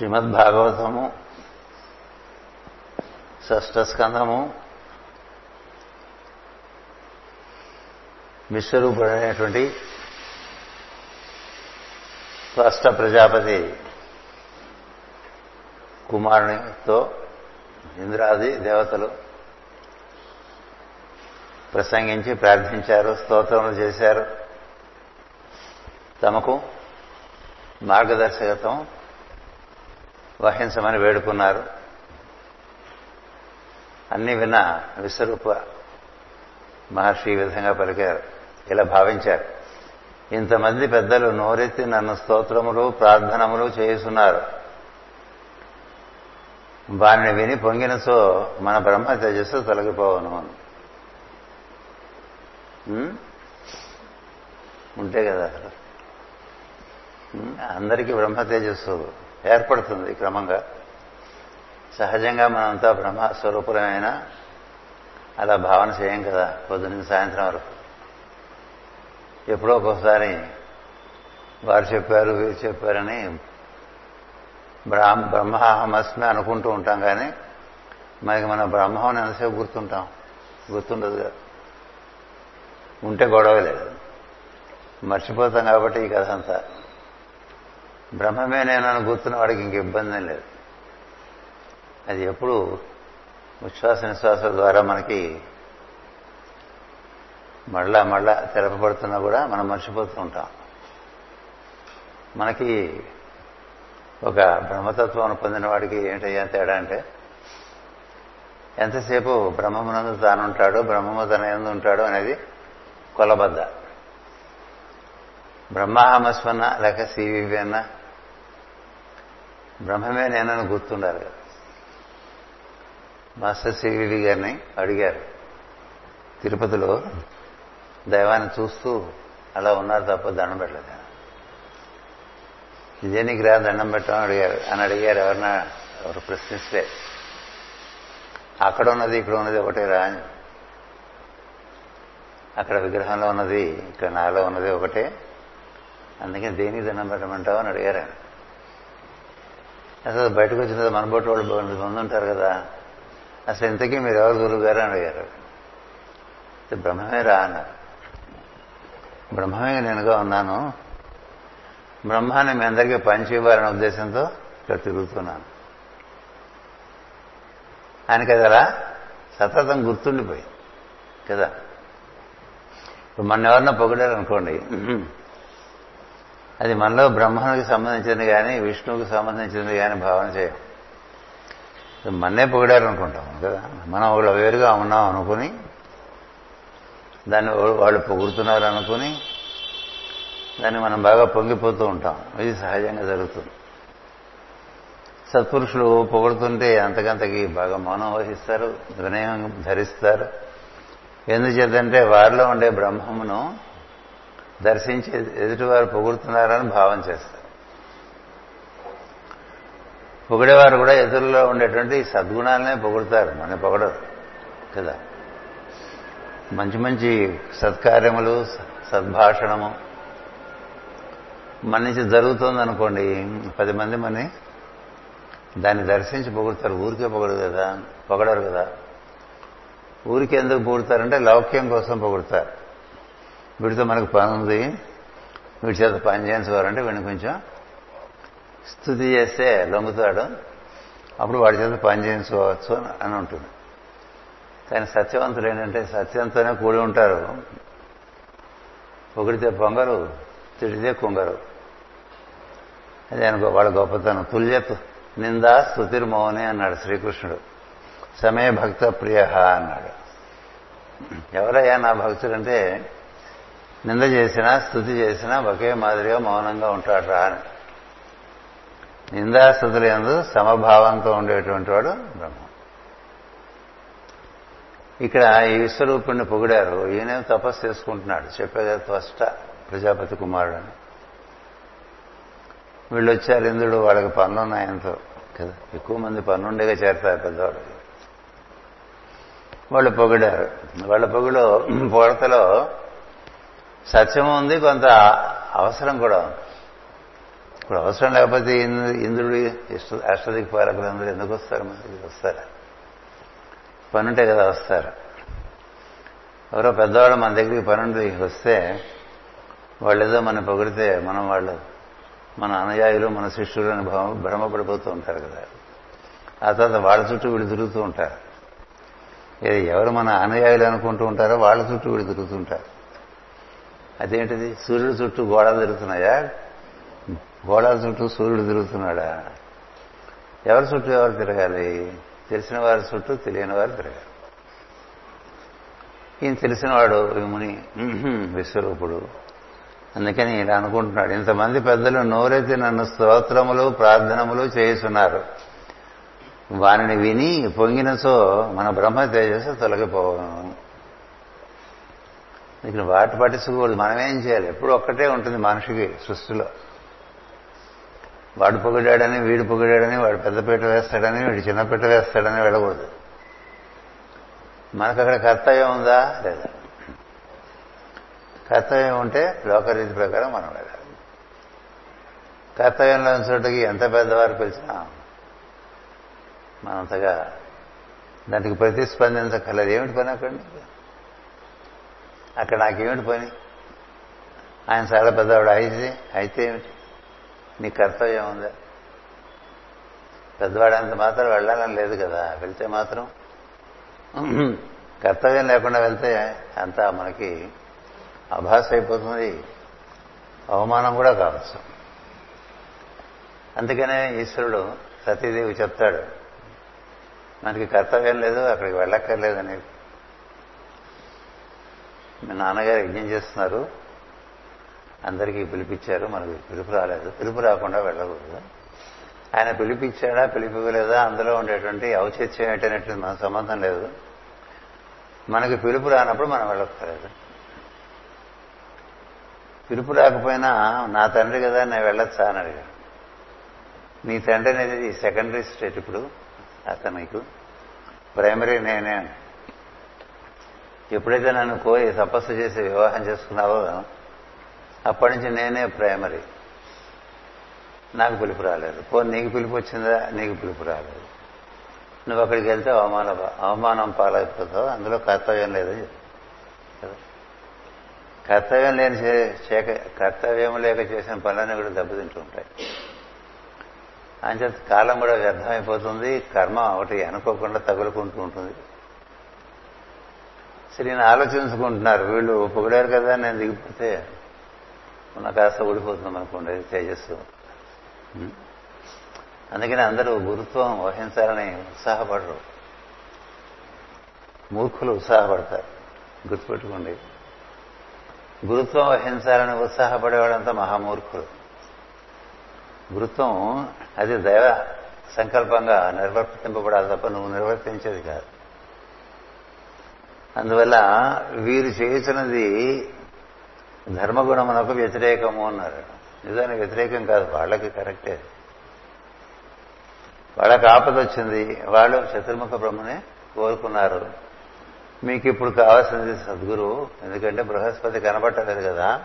శ్రీమద్ భాగవతము షష్ఠ స్కంధము విశ్వరూపుడైనటువంటి స్పష్ట ప్రజాపతి కుమారునితో ఇంద్రాది దేవతలు ప్రసంగించి ప్రార్థించారు స్తోత్రములు చేశారు. తమకు మార్గదర్శకత్వం వహించమని వేడుకున్నారు. అన్ని విన్న విశ్వరూప మహర్షి ఈ విధంగా పలికారు. ఇలా భావించారు. ఇంతమంది పెద్దలు నోరెత్తి నన్ను స్తోత్రములు ప్రార్థనములు చేస్తున్నారు వారిని విని పొంగినచో మన బ్రహ్మ తేజస్సు తొలగిపోవను. ఉంటే కదా. అందరికీ బ్రహ్మ తేజస్సు. ఏర్పడుతుంది క్రమంగా. సహజంగా మనంతా బ్రహ్మస్వరూపులమైన అలా భావన చేయం కదా పొద్దున్న సాయంత్రం వరకు. ఎప్పుడో ఒక్కోసారి వారు చెప్పారు వీరు చెప్పారని బ్రహ్మ బ్రహ్మాహమస్మి అనుకుంటూ ఉంటాం కానీ మనకి మన బ్రహ్మం ఎంతసేపు గుర్తుంటాం? గుర్తుండదుగా ఉంటే గొడవ లేదు. మర్చిపోతాం కాబట్టి ఈ కథ అంతా. బ్రహ్మమే నేను గుర్తున్న వాడికి ఇంక ఇబ్బంది లేదు. అది ఎప్పుడు ఉచ్ఛ్వాస నిశ్వాసాల ద్వారా మనకి మళ్ళా మళ్ళా తెలపబడుతున్నా కూడా మనం మర్చిపోతూ ఉంటాం. మనకి ఒక బ్రహ్మతత్వం పొందిన వాడికి ఏంటయ్యా తేడా అంటే ఎంతసేపు బ్రహ్మమునందు తానుంటాడు బ్రహ్మము తన ఎందు ఉంటాడు అనేది కొలబద్ద. బ్రహ్మాహమస్వన్న లేక సివివి అన్న బ్రహ్మమే నేనని గుర్తుండాలి. కదా మాస్టర్ సివివి గారిని అడిగారు. తిరుపతిలో దైవాన్ని చూస్తూ అలా ఉన్నారు తప్ప దండం పెట్టలేదు? ఇదే నీకు రా దండం పెట్టమని అడిగారు. అని అడిగారు ఎవరన్నా ఎవరు ప్రశ్నిస్తే. అక్కడ ఉన్నది ఇక్కడ ఉన్నది ఒకటే రా అని. అక్కడ విగ్రహంలో ఉన్నది ఇక్కడ నాలో ఉన్నది ఒకటే. అందుకని దేనికి దండం పెట్టమంటావు అని అడిగారు అసలు బయటకు వచ్చిన మన బొట్టు వాళ్ళు మంది ఉంటారు కదా. అసలు ఇంతకీ మీరు ఎవరు గురువు గారు అని అడిగారు. బ్రహ్మమే రా అన్నారు. బ్రహ్మమే నేనుగా ఉన్నాను. బ్రహ్మాన్ని మీ అందరికీ పంచి ఉద్దేశంతో ఇక్కడ తిరుగుతున్నాను. ఆయన కదరా సతతం గుర్తుండిపోయి కదా. ఇప్పుడు మన ఎవరన్నా పొగిడారనుకోండి. అది మనలో బ్రహ్మానికి సంబంధించింది కానీ విష్ణువుకి సంబంధించింది కానీ భావన చేయం. మన్నే పొగిడారు అనుకుంటాం కదా? మనం వాళ్ళు వేరుగా ఉన్నాం అనుకుని దాన్ని వాళ్ళు పొగుడుతున్నారు అనుకుని దాన్ని మనం బాగా పొంగిపోతూ ఉంటాం. ఇది సహజంగా జరుగుతుంది. సత్పురుషులు పొగుడుతుంటే అంతకంతకి బాగా మౌనం వహిస్తారు వినయం ధరిస్తారు. ఎందుచేతంటే వారిలో ఉండే బ్రహ్మమును దర్శించి ఎదుటివారు పొగుడుతున్నారని భావం చేస్తారు. పొగిడేవారు కూడా ఎదురులో ఉండేటువంటి సద్గుణాలనే పొగుడతారు మన పొగడరు కదా? మంచి మంచి సత్కార్యములు సద్భాషణము మన నుంచి జరుగుతుంది అనుకోండి పది మంది మని దాన్ని దర్శించి పొగుడతారు ఊరికే పొగడు కదా పొగడరు కదా? ఊరికి ఎందుకు పొగుడతారంటే లౌక్యం కోసం పొగుడతారు. వీడితో మనకు పని ఉంది. వీడి చేత పని చేయించుకోవాలంటే వీడిని కొంచెం స్థుతి చేస్తే లొంగుతాడు. అప్పుడు వాడి చేత పని చేయించుకోవచ్చు అని ఉంటుంది. కానీ సత్యవంతులు ఏంటంటే సత్యంతోనే కూడి ఉంటారు. పొగిడితే పొంగరు తిడితే కుంగరు. అదే అనుకో వాళ్ళ గొప్పతనం. తుల్యత్ నిందా స్థుతిర్మౌని అన్నాడు శ్రీకృష్ణుడు. సమయ భక్త ప్రియ అన్నాడు. ఎవరయ్యా నా భక్తుడంటే నింద చేసినా స్థుతి చేసినా ఒకే మాదిరిగా మౌనంగా ఉంటాడు రా అని. నిందాస్థుతులు ఎందు సమభావంతో ఉండేటువంటి వాడు బ్రహ్మ. ఇక్కడ ఈ విశ్వరూపుణ్ణి పొగిడారు. ఈయన తపస్సు చేసుకుంటున్నాడు. చెప్పేది త్వష్ట ప్రజాపతి కుమారుడు అని వీళ్ళు వచ్చారు ఇంద్రుడు వాళ్ళకి పన్నున్నాయంతో కదా. ఎక్కువ మంది పన్నుండేగా చేరతారు పెద్దవాళ్ళు. వాళ్ళు పొగిడారు. వాళ్ళ పొగిలో పొడతలో సత్యం ఉంది కొంత అవసరం కూడా. ఉంది ఇప్పుడు అవసరం లేకపోతే ఇంద్రు- ఇంద్రుడు అష్టదిక్ పాలకులందరూ ఎందుకు వస్తారు? మనకి వస్తారు? పనుంటే కదా వస్తారు. ఎవరో పెద్దవాళ్ళు మన దగ్గరికి పనుండి వస్తే వాళ్ళు ఏదో మనం పొగిడితే మనం వాళ్ళు మన అనుయాయులు మన శిష్యులు అని భ్రమపడిపోతూ ఉంటారు కదా. ఆ తర్వాత వాళ్ళ చుట్టూ వీడు తిరుగుతూ ఉంటారు. ఎవరు మన అనుయాయులు అనుకుంటూ ఉంటారో వాళ్ళ చుట్టూ వీడు తిరుగుతుంటారు అదేంటిది? సూర్యుడు చుట్టూ గోడలు తిరుగుతున్నాయా? గోడల చుట్టూ సూర్యుడు తిరుగుతున్నాడా? ఎవరి చుట్టూ ఎవరు తిరగాలి? తెలిసిన వారి చుట్టూ తెలియని వారు తిరగాలి. ఈయన తెలిసినవాడు విముని విశ్వరూపుడు. అందుకని ఇలా అనుకుంటున్నాడు ఇంతమంది పెద్దలు నోరెత్తి నన్ను స్తోత్రములు ప్రార్థనములు చేస్తున్నారు వానిని విని పొంగినచో మన బ్రహ్మ తేజస్సు తొలగిపోవను ఇక్కడ వాటి పట్టించుకోకూడదు. మనమేం చేయాలి? ఎప్పుడు ఒక్కటే ఉంటుంది మనిషికి సృష్టిలో. వాడు పొగిడాడని వీడు పొగిడాడని వాడు పెద్దపీట వేస్తాడని వీడు చిన్నపీట వేస్తాడని వెళ్ళకూడదు. మనకు అక్కడ కర్తవ్యం ఉందా? లేదా? కర్తవ్యం ఉంటే లోకరీతి ప్రకారం మనం వెళ్ళాలి. కర్తవ్యంలో చోటకి ఎంత పెద్దవారు పిలిచినా మనంతగా దానికి ప్రతిస్పందించగలదు ఏమిటి పని అక్కడ అక్కడ నాకేమిటి పని? ఆయన చాలా పెద్దవాడు. అయితే అయితే ఏమిటి? నీ కర్తవ్యం ఉందా? పెద్దవాడంత మాత్రం వెళ్ళాలని లేదు కదా. వెళ్తే మాత్రం కర్తవ్యం లేకుండా వెళ్తే అంతా మనకి అభాస అయిపోతుంది. అవమానం కూడా కావచ్చు. అందుకనే ఈశ్వరుడు సతీదేవి చెప్తాడు. మనకి కర్తవ్యం లేదు అక్కడికి వెళ్ళక్కర్లేదు అనేది. మీ నాన్నగారు యజ్ఞం చేస్తున్నారు? అందరికీ పిలిపించారు మనకి పిలుపు రాలేదు. పిలుపు రాకుండా వెళ్ళకూడదు. ఆయన పిలిపించాడా పిలిపివ్వలేదా? అందులో ఉండేటువంటి ఔచిత్యం ఏంటనేటువంటి మన సంబంధం లేదు. మనకి పిలుపు రానప్పుడు మనం వెళ్ళక్కర్లేదు. పిలుపు రాకపోయినా నా తండ్రి కదా నేను వెళ్ళొచ్చా? అని అడిగాడు. నీ తండ్రి అనేది సెకండరీ స్టేట్ ఇప్పుడు అతనికి ప్రైమరీ నేనే ఎప్పుడైతే నన్ను కోరి తపస్సు చేసి వివాహం చేసుకున్నావో అప్పటి నుంచి నేనే ప్రైమరీ. నాకు పిలుపు రాలేదు. పో నీకు పిలుపు వచ్చిందా? నీకు పిలుపు రాలేదు. నువ్వు అక్కడికి వెళ్తే అవమాన అవమానం పాలైపోతావు అందులో కర్తవ్యం లేదు కర్తవ్యం లేని చేక కర్తవ్యం లేక చేసిన పనులన్నీ కూడా దెబ్బతింటూ ఉంటాయి. అంచేత కాలం కూడా వ్యర్థమైపోతుంది కర్మ ఒకటి అనుకోకుండా తగులుకుంటూ ఉంటుంది. సరే ఆలోచించుకుంటున్నారు. వీళ్ళు పొగిడారు కదా నేను దిగిపోతే మన కాస్త ఊడిపోతున్నాం అనుకోండి తేజస్సు. అందుకని అందరూ గురుత్వం వహించాలని ఉత్సాహపడరు. మూర్ఖులు ఉత్సాహపడతారు. గుర్తుపెట్టుకోండి. గురుత్వం వహించాలని ఉత్సాహపడేవాడంతా మహామూర్ఖులు. గురుత్వం అది దైవ సంకల్పంగా నిర్వర్తింపబడాలి తప్ప నువ్వు నిర్వర్తించేది కాదు. అందువల్ల వీరు చేయుచున్నది ధర్మగుణమునకు వ్యతిరేకము అన్నారు. నిజానికి వ్యతిరేకం కాదు వాళ్ళకి కరెక్టే. వాళ్ళకి ఆపద వచ్చింది వాళ్ళు చతుర్ముఖ బ్రహ్మనే కోరుకున్నారు. మీకు ఇప్పుడు కావాల్సింది సద్గురు ఎందుకంటే బృహస్పతి కనబట్టలేదు కదా.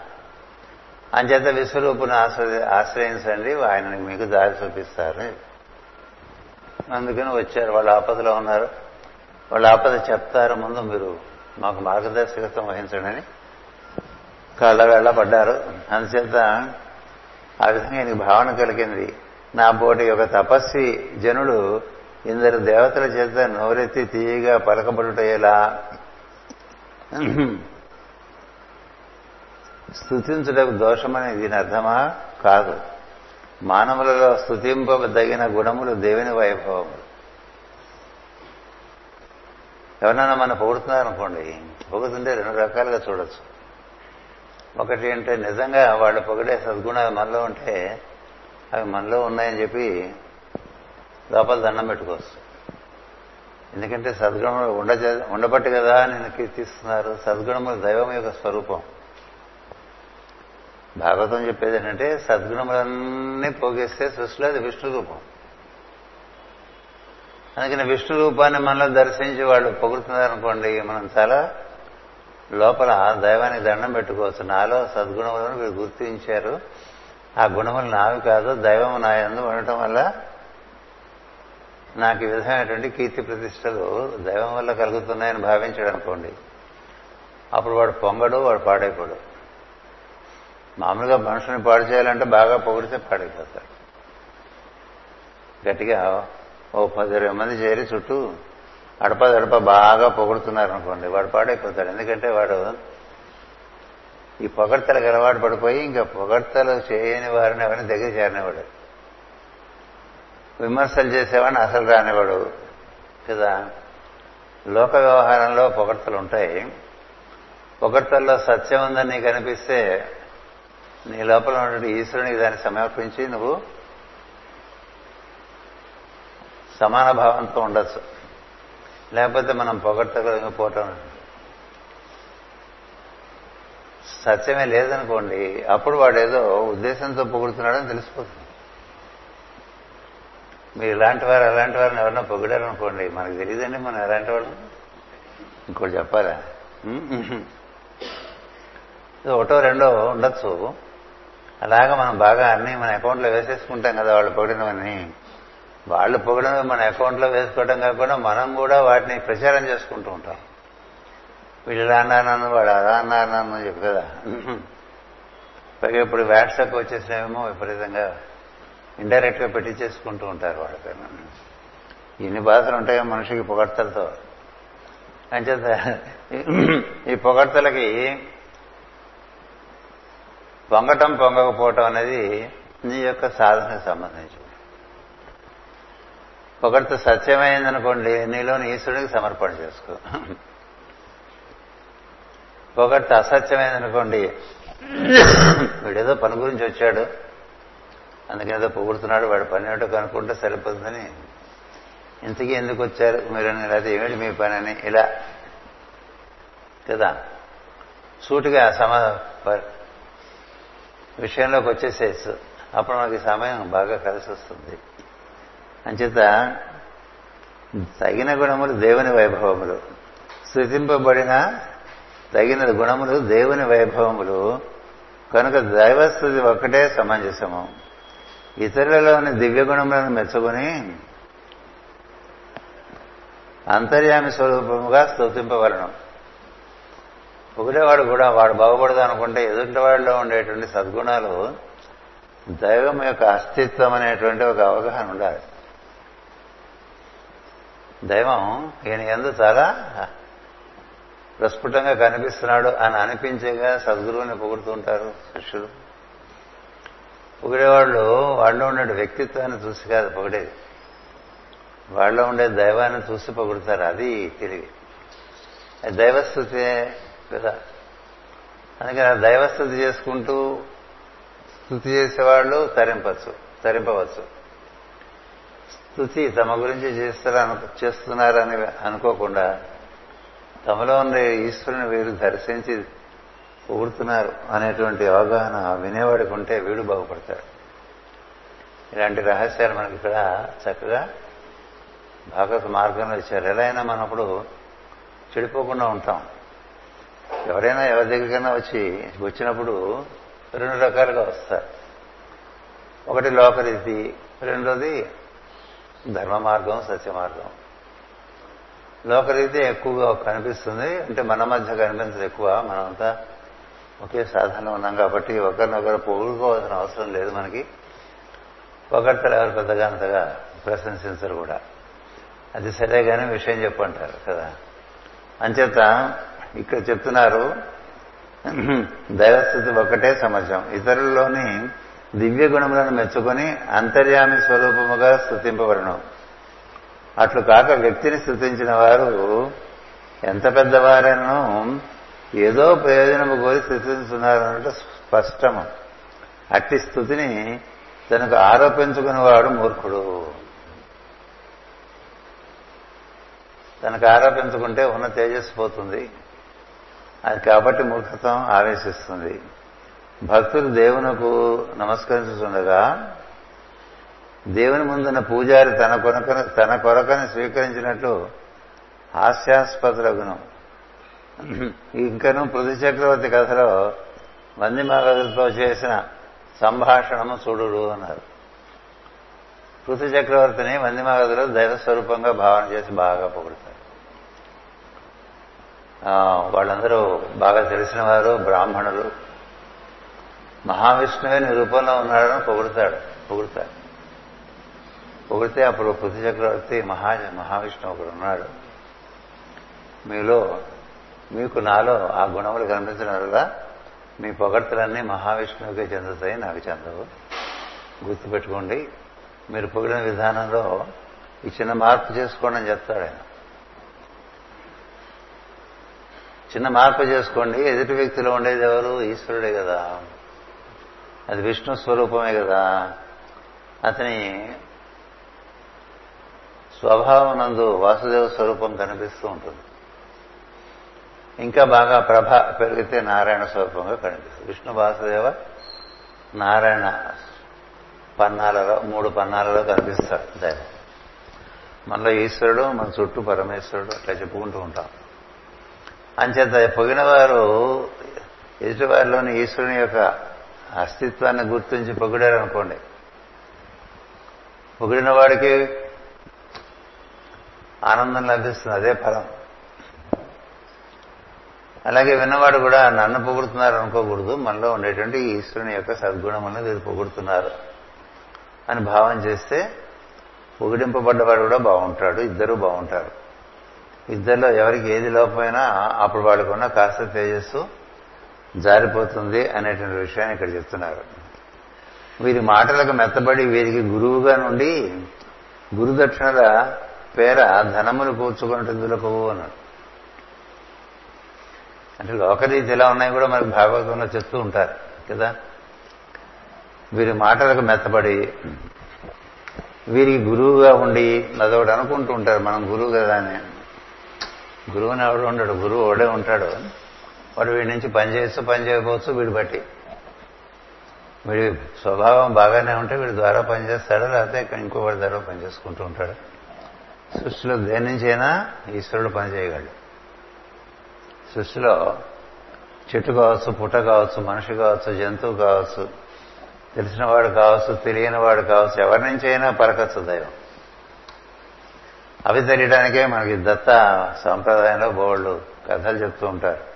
అంచేత విశ్వరూపుని ఆశ్రయ ఆశ్రయించండి ఆయనని మీకు దారి చూపిస్తారు. అందుకని వచ్చారు వాళ్ళు ఆపదలో ఉన్నారు. వాళ్ళు ఆపద చెప్తారు ముందు మీరు మాకు మార్గదర్శకత్వం వహించడని. కళ్ళ వెళ్ళ పడ్డారు. అందుచేత ఆ విధంగా ఈయనకి భావన కలిగింది. నా పోటీ ఒక తపస్వి జనుడు ఇందరు దేవతల చేత నోరెత్తి తీయగా పలకబడుటేలా స్థుతించడం దోషమని దీని అర్థమా? కాదు. మానవులలో స్థుతింపదగిన గుణములు దేవుని వైభవములు. ఎవరైనా మనం పొగుడుతున్నారనుకోండి పొగుతుంటే రెండు రకాలుగా చూడొచ్చు. ఒకటి అంటే నిజంగా వాళ్ళు పొగిడే సద్గుణాలు మనలో ఉంటే అవి మనలో ఉన్నాయని చెప్పి లోపల దండం పెట్టుకోవచ్చు. ఎందుకంటే సద్గుణములు ఉండ ఉండబట్టి కదా నేను కీర్తిస్తున్నారు? సద్గుణములు దైవం యొక్క స్వరూపం. భాగవతం చెప్పేది ఏంటంటే సద్గుణములన్నీ పోగేస్తే సృష్టిలో అది విష్ణు రూపం. అందుకని విష్ణు రూపాన్ని మనలో దర్శించి వాళ్ళు పొగుడుతున్నారనుకోండి మనం చాలా లోపల దైవానికి దండం పెట్టుకోవచ్చు నాలో సద్గుణములను వీరు గుర్తించారు. ఆ గుణములు నావి కాదు దైవం నా ఎందు ఉండటం వల్ల నాకు ఈ విధమైనటువంటి కీర్తి ప్రతిష్టలు దైవం వల్ల కలుగుతున్నాయని భావించాడు అనుకోండి అప్పుడు వాడు పొంగడు వాడు పాడైపోడు. మామూలుగా మనుషుని పాడు చేయాలంటే బాగా పొగిడితే పాడైపోతాడు. గట్టిగా ఓ పది ఇరవై మంది చేరి చుట్టూ అడప దడప బాగా పొగుడుతున్నారు అనుకోండి వాడు పాడైపోతాడు. ఎందుకంటే వాడు ఈ పొగడ్తలకు అలవాటు పడిపోయి ఇంకా పొగడ్తలు చేయని వారిని ఎవరిని దగ్గర చేరనివాడు విమర్శలు చేసేవాడిని అసలు రానివాడు కదా. లోక వ్యవహారంలో పొగడ్తలు ఉంటాయి. పొగడ్తల్లో సత్యం ఉందని నీకు అనిపిస్తే నీ లోపల ఉన్నటువంటి ఈశ్వరునికి దాన్ని సమర్పించి నువ్వు సమాన భావంతో ఉండొచ్చు. లేకపోతే మనం పొగట్టగలిగిపోవటం సత్యమే లేదనుకోండి అప్పుడు వాడు ఏదో ఉద్దేశంతో పొగుడుతున్నాడని తెలిసిపోతుంది. మీరు ఇలాంటి వారు అలాంటి వారిని ఎవరన్నా పొగిడారనుకోండి మనకు తెలియదండి మనం ఎలాంటి వాళ్ళు. ఇంకోటి చెప్పాలా? ఒకటో రెండో ఉండొచ్చు. అలాగా మనం బాగా అన్ని మన అకౌంట్లో వేసేసుకుంటాం కదా వాళ్ళు పొగిడినవన్నీ. వాళ్ళు పొగడమే మన అకౌంట్లో వేసుకోవడం కాకుండా మనం కూడా వాటిని ప్రచారం చేసుకుంటూ ఉంటాం. వీళ్ళు ఇలా అన్నారన్నాను వాడు అలా అన్నారన్నాను చెప్పు కదా. పైగా ఇప్పుడు వాట్సాప్ వచ్చేసినామేమో విపరీతంగా ఇండైరెక్ట్గా పెట్టించేసుకుంటూ ఉంటారు వాళ్ళకైనా ఇన్ని బాధలు ఉంటాయో మనిషికి పొగడ్తలతో. అంచేత ఈ పొగడ్తలకి పొంగటం పొంగకపోవటం అనేది నీ యొక్క సాధనకు సంబంధించి ఒకరితో సత్యమైందనుకోండి నీలోని ఈశ్వరుడికి సమర్పణ చేసుకో. ఒకరితో అసత్యమైందనుకోండి వీడేదో పని గురించి వచ్చాడు అందుకేదో పొగుడుతున్నాడు వాడు పని ఏమిటో కనుక్కుంటే సరిపోతుందని. ఇంతకీ ఎందుకు వచ్చారు? మీరు లేకపోతే ఏమిటి మీ పని అని ఇలా. కదా? సూటిగా సమ విషయంలోకి వచ్చేసేసు అప్పుడు మనకి సమయం బాగా కలిసి వస్తుంది అంచేత తగిన గుణములు దేవుని వైభవములు. స్థుతింపబడిన తగిన గుణములు దేవుని వైభవములు. కనుక దైవస్థుతి ఒక్కటే సమంజసము. ఇతరులలోని దివ్య గుణములను మెచ్చుకుని అంతర్యామి స్వరూపముగా స్తుతింపవలను. ఒకటేవాడు కూడా వాడు బాగుపడదు అనుకుంటే ఎదుటి వాడిలో ఉండేటువంటి సద్గుణాలు దైవం యొక్క అస్తిత్వం అనేటువంటి ఒక అవగాహన ఉండాలి. దైవం ఈయన ఎందు చాలా ప్రస్ఫుటంగా కనిపిస్తున్నాడు అని అనిపించేగా సద్గురువుని పొగుడుతుంటారు శిష్యులు. పొగిడేవాళ్ళు వాళ్ళలో ఉండే వ్యక్తిత్వాన్ని చూసి కాదు పొగిడేది. వాళ్ళలో ఉండే దైవాన్ని చూసి పొగుడుతారు అది తిరిగి. దైవస్థుతి కదా. అందుకని దైవస్థుతి చేసుకుంటూ స్థుతి చేసేవాళ్ళు తరింపచ్చు తరింపవచ్చు. స్థుతి తమ గురించి చేస్తున్నారు చేస్తున్నారని అనుకోకుండా తమలో ఉండే ఈశ్వరుని వీరు దర్శించి పొగుడుతున్నారు అనేటువంటి అవగాహన వినేవాడికి ఉంటే వీడు బాగుపడతాడు. ఇలాంటి రహస్యాలు మనకి ఇక్కడ చక్కగా భాగవత మార్గంలో ఇచ్చారు. ఎలా అయినా మనప్పుడు చెడిపోకుండా ఉంటాం. ఎవరైనా ఎవరి దగ్గరికైనా వచ్చి వచ్చినప్పుడు రెండు రకాలుగా వస్తారు. ఒకటి లోకరీతి రెండోది ధర్మ మార్గం సత్య మార్గం లోకరీతి ఎక్కువగా కనిపిస్తుంది. అంటే మన మధ్య కనిపించదు ఎక్కువ. మనమంతా ఒకే సాధనలో ఉన్నాం కాబట్టి ఒకరినొకరు పొగుడుకోవాల్సిన అవసరం లేదు మనకి. ఒకరితో ఎవరు పెద్దగా అంతగా ప్రశంసించరు కూడా. అది సరే కానీ విషయం చెప్పంటారు కదా. అంచేత ఇక్కడ చెప్తున్నారు దైవస్థితి ఒకటే సమస్యం ఇతరుల్లోని దివ్య గుణములను మెచ్చుకొని అంతర్యామి స్వరూపముగా స్థుతింపబడను. అట్లు కాక వ్యక్తిని స్థుతించిన వారు ఎంత పెద్దవారైనను ఏదో ప్రయోజనము కోరి స్థుతిస్తున్నారన్నట్టు స్పష్టము. అట్టి స్థుతిని తనకు ఆరోపించుకునేవాడు మూర్ఖుడు. తనకు ఆరోపించుకుంటే ఉన్న తేజస్సు పోతుంది. అది కాబట్టి మూర్ఖత్వం ఆవేశిస్తుంది. భక్తులు దేవునకు నమస్కరించుతుండగా దేవుని ముందున్న పూజారి తన కొనక తన కొరకని స్వీకరించినట్లు హాస్యాస్పదులగును. ఇంకను పృథు చక్రవర్తి కథలో మంది చేసిన సంభాషణము చూడుడు అన్నారు. పృథు చక్రవర్తిని మందిమగదులో దైవ స్వరూపంగా భావన చేసి బాగా పొగుడతారు. వాళ్ళందరూ బాగా తెలిసిన వారు బ్రాహ్మణులు మహావిష్ణువే నీ రూపంలో ఉన్నాడని పొగుడతాడు పొగుడతాడు. పొగిడితే అప్పుడు పృథ్వీ చక్రవర్తి మహా మహావిష్ణువు ఒకడు ఉన్నాడు. మీలో మీకు నాలో ఆ గుణములు కనిపించడం మీ పొగడ్తలన్నీ మహావిష్ణువుకే చెందుతాయి నాకు చెందవు. గుర్తుపెట్టుకోండి మీరు పొగిడిన విధానంలో ఈ చిన్న మార్పు చేసుకోండి అని చెప్తాడు ఆయన. చిన్న మార్పు చేసుకోండి ఎదుటి వ్యక్తిలో ఉండేది ఎవరు? ఈశ్వరుడే కదా. అది విష్ణు స్వరూపమే కదా. అతని స్వభావం నందు వాసుదేవ స్వరూపం కనిపిస్తూ ఉంటుంది. ఇంకా బాగా ప్రభ పెరిగితే నారాయణ స్వరూపంగా కనిపిస్తుంది. విష్ణు వాసుదేవ నారాయణ పన్నాలలో మూడు పన్నాలలో కనిపిస్తాడు. దైవం మనలో ఈశ్వరుడు మన చుట్టూ పరమేశ్వరుడు అట్లా చెప్పుకుంటూ ఉంటాం. అంచేత పొగిన వారు ఎదుటివారిలోని ఈశ్వరుని యొక్క అస్తిత్వాన్ని గుర్తించి పొగిడారనుకోండి. పొగిడిన వాడికి ఆనందం లభిస్తుంది అదే ఫలం. అలాగే విన్నవాడు కూడా నన్ను పొగుడుతున్నారు అనుకోకూడదు మనలో ఉండేటువంటి ఈశ్వరుని యొక్క సద్గుణములను వీరు పొగుడుతున్నారు అని భావం చేస్తే పొగిడింపబడ్డవాడు కూడా బాగుంటాడు ఇద్దరు బాగుంటారు. ఇద్దరిలో ఎవరికి ఏది లోపమైనా అప్పుడు వాళ్ళకున్న కాస్త తేజస్సు జారిపోతుంది అనేటువంటి విషయాన్ని ఇక్కడ చెప్తున్నారు. వీరి మాటలకు మెత్తబడి వీరికి గురువుగా నుండి గురుదక్షిణల పేర ధనములు కూర్చుకున్నట్టులకు అన్నాడు. అంటే లోకరీతి ఎలా ఉన్నాయి కూడా మనకు భాగవతంలో చెప్తూ ఉంటారు కదా? వీరి మాటలకు మెత్తబడి వీరికి గురువుగా ఉండి అదొకటి అనుకుంటూ ఉంటారు మనం గురువు కదా అని. గురువుని ఎవడు ఉండడు గురువు ఒకడే ఉంటాడు. వాడు వీడి నుంచి పని చేస్తూ పని చేయకపోవచ్చు బట్టి. వీడి స్వభావం బాగానే ఉంటే వీడి ద్వారా పనిచేస్తాడు లేకపోతే ఇంకొకటి ద్వారా పని చేసుకుంటూ ఉంటాడు? సృష్టిలో దేని నుంచి అయినా ఈశ్వరుడు పని చేయగలడు. సృష్టిలో చెట్టు కావచ్చు పుట్ట కావచ్చు మనిషి కావచ్చు జంతువు కావచ్చు తెలిసిన వాడు కావచ్చు తెలియని వాడు కావచ్చు ఎవరి నుంచి అయినా పరకచ్చు దైవం. అవి తెలియడానికే మనకి దత్త సాంప్రదాయంలో బోళ్ళు కథలు చెప్తూ ఉంటారు.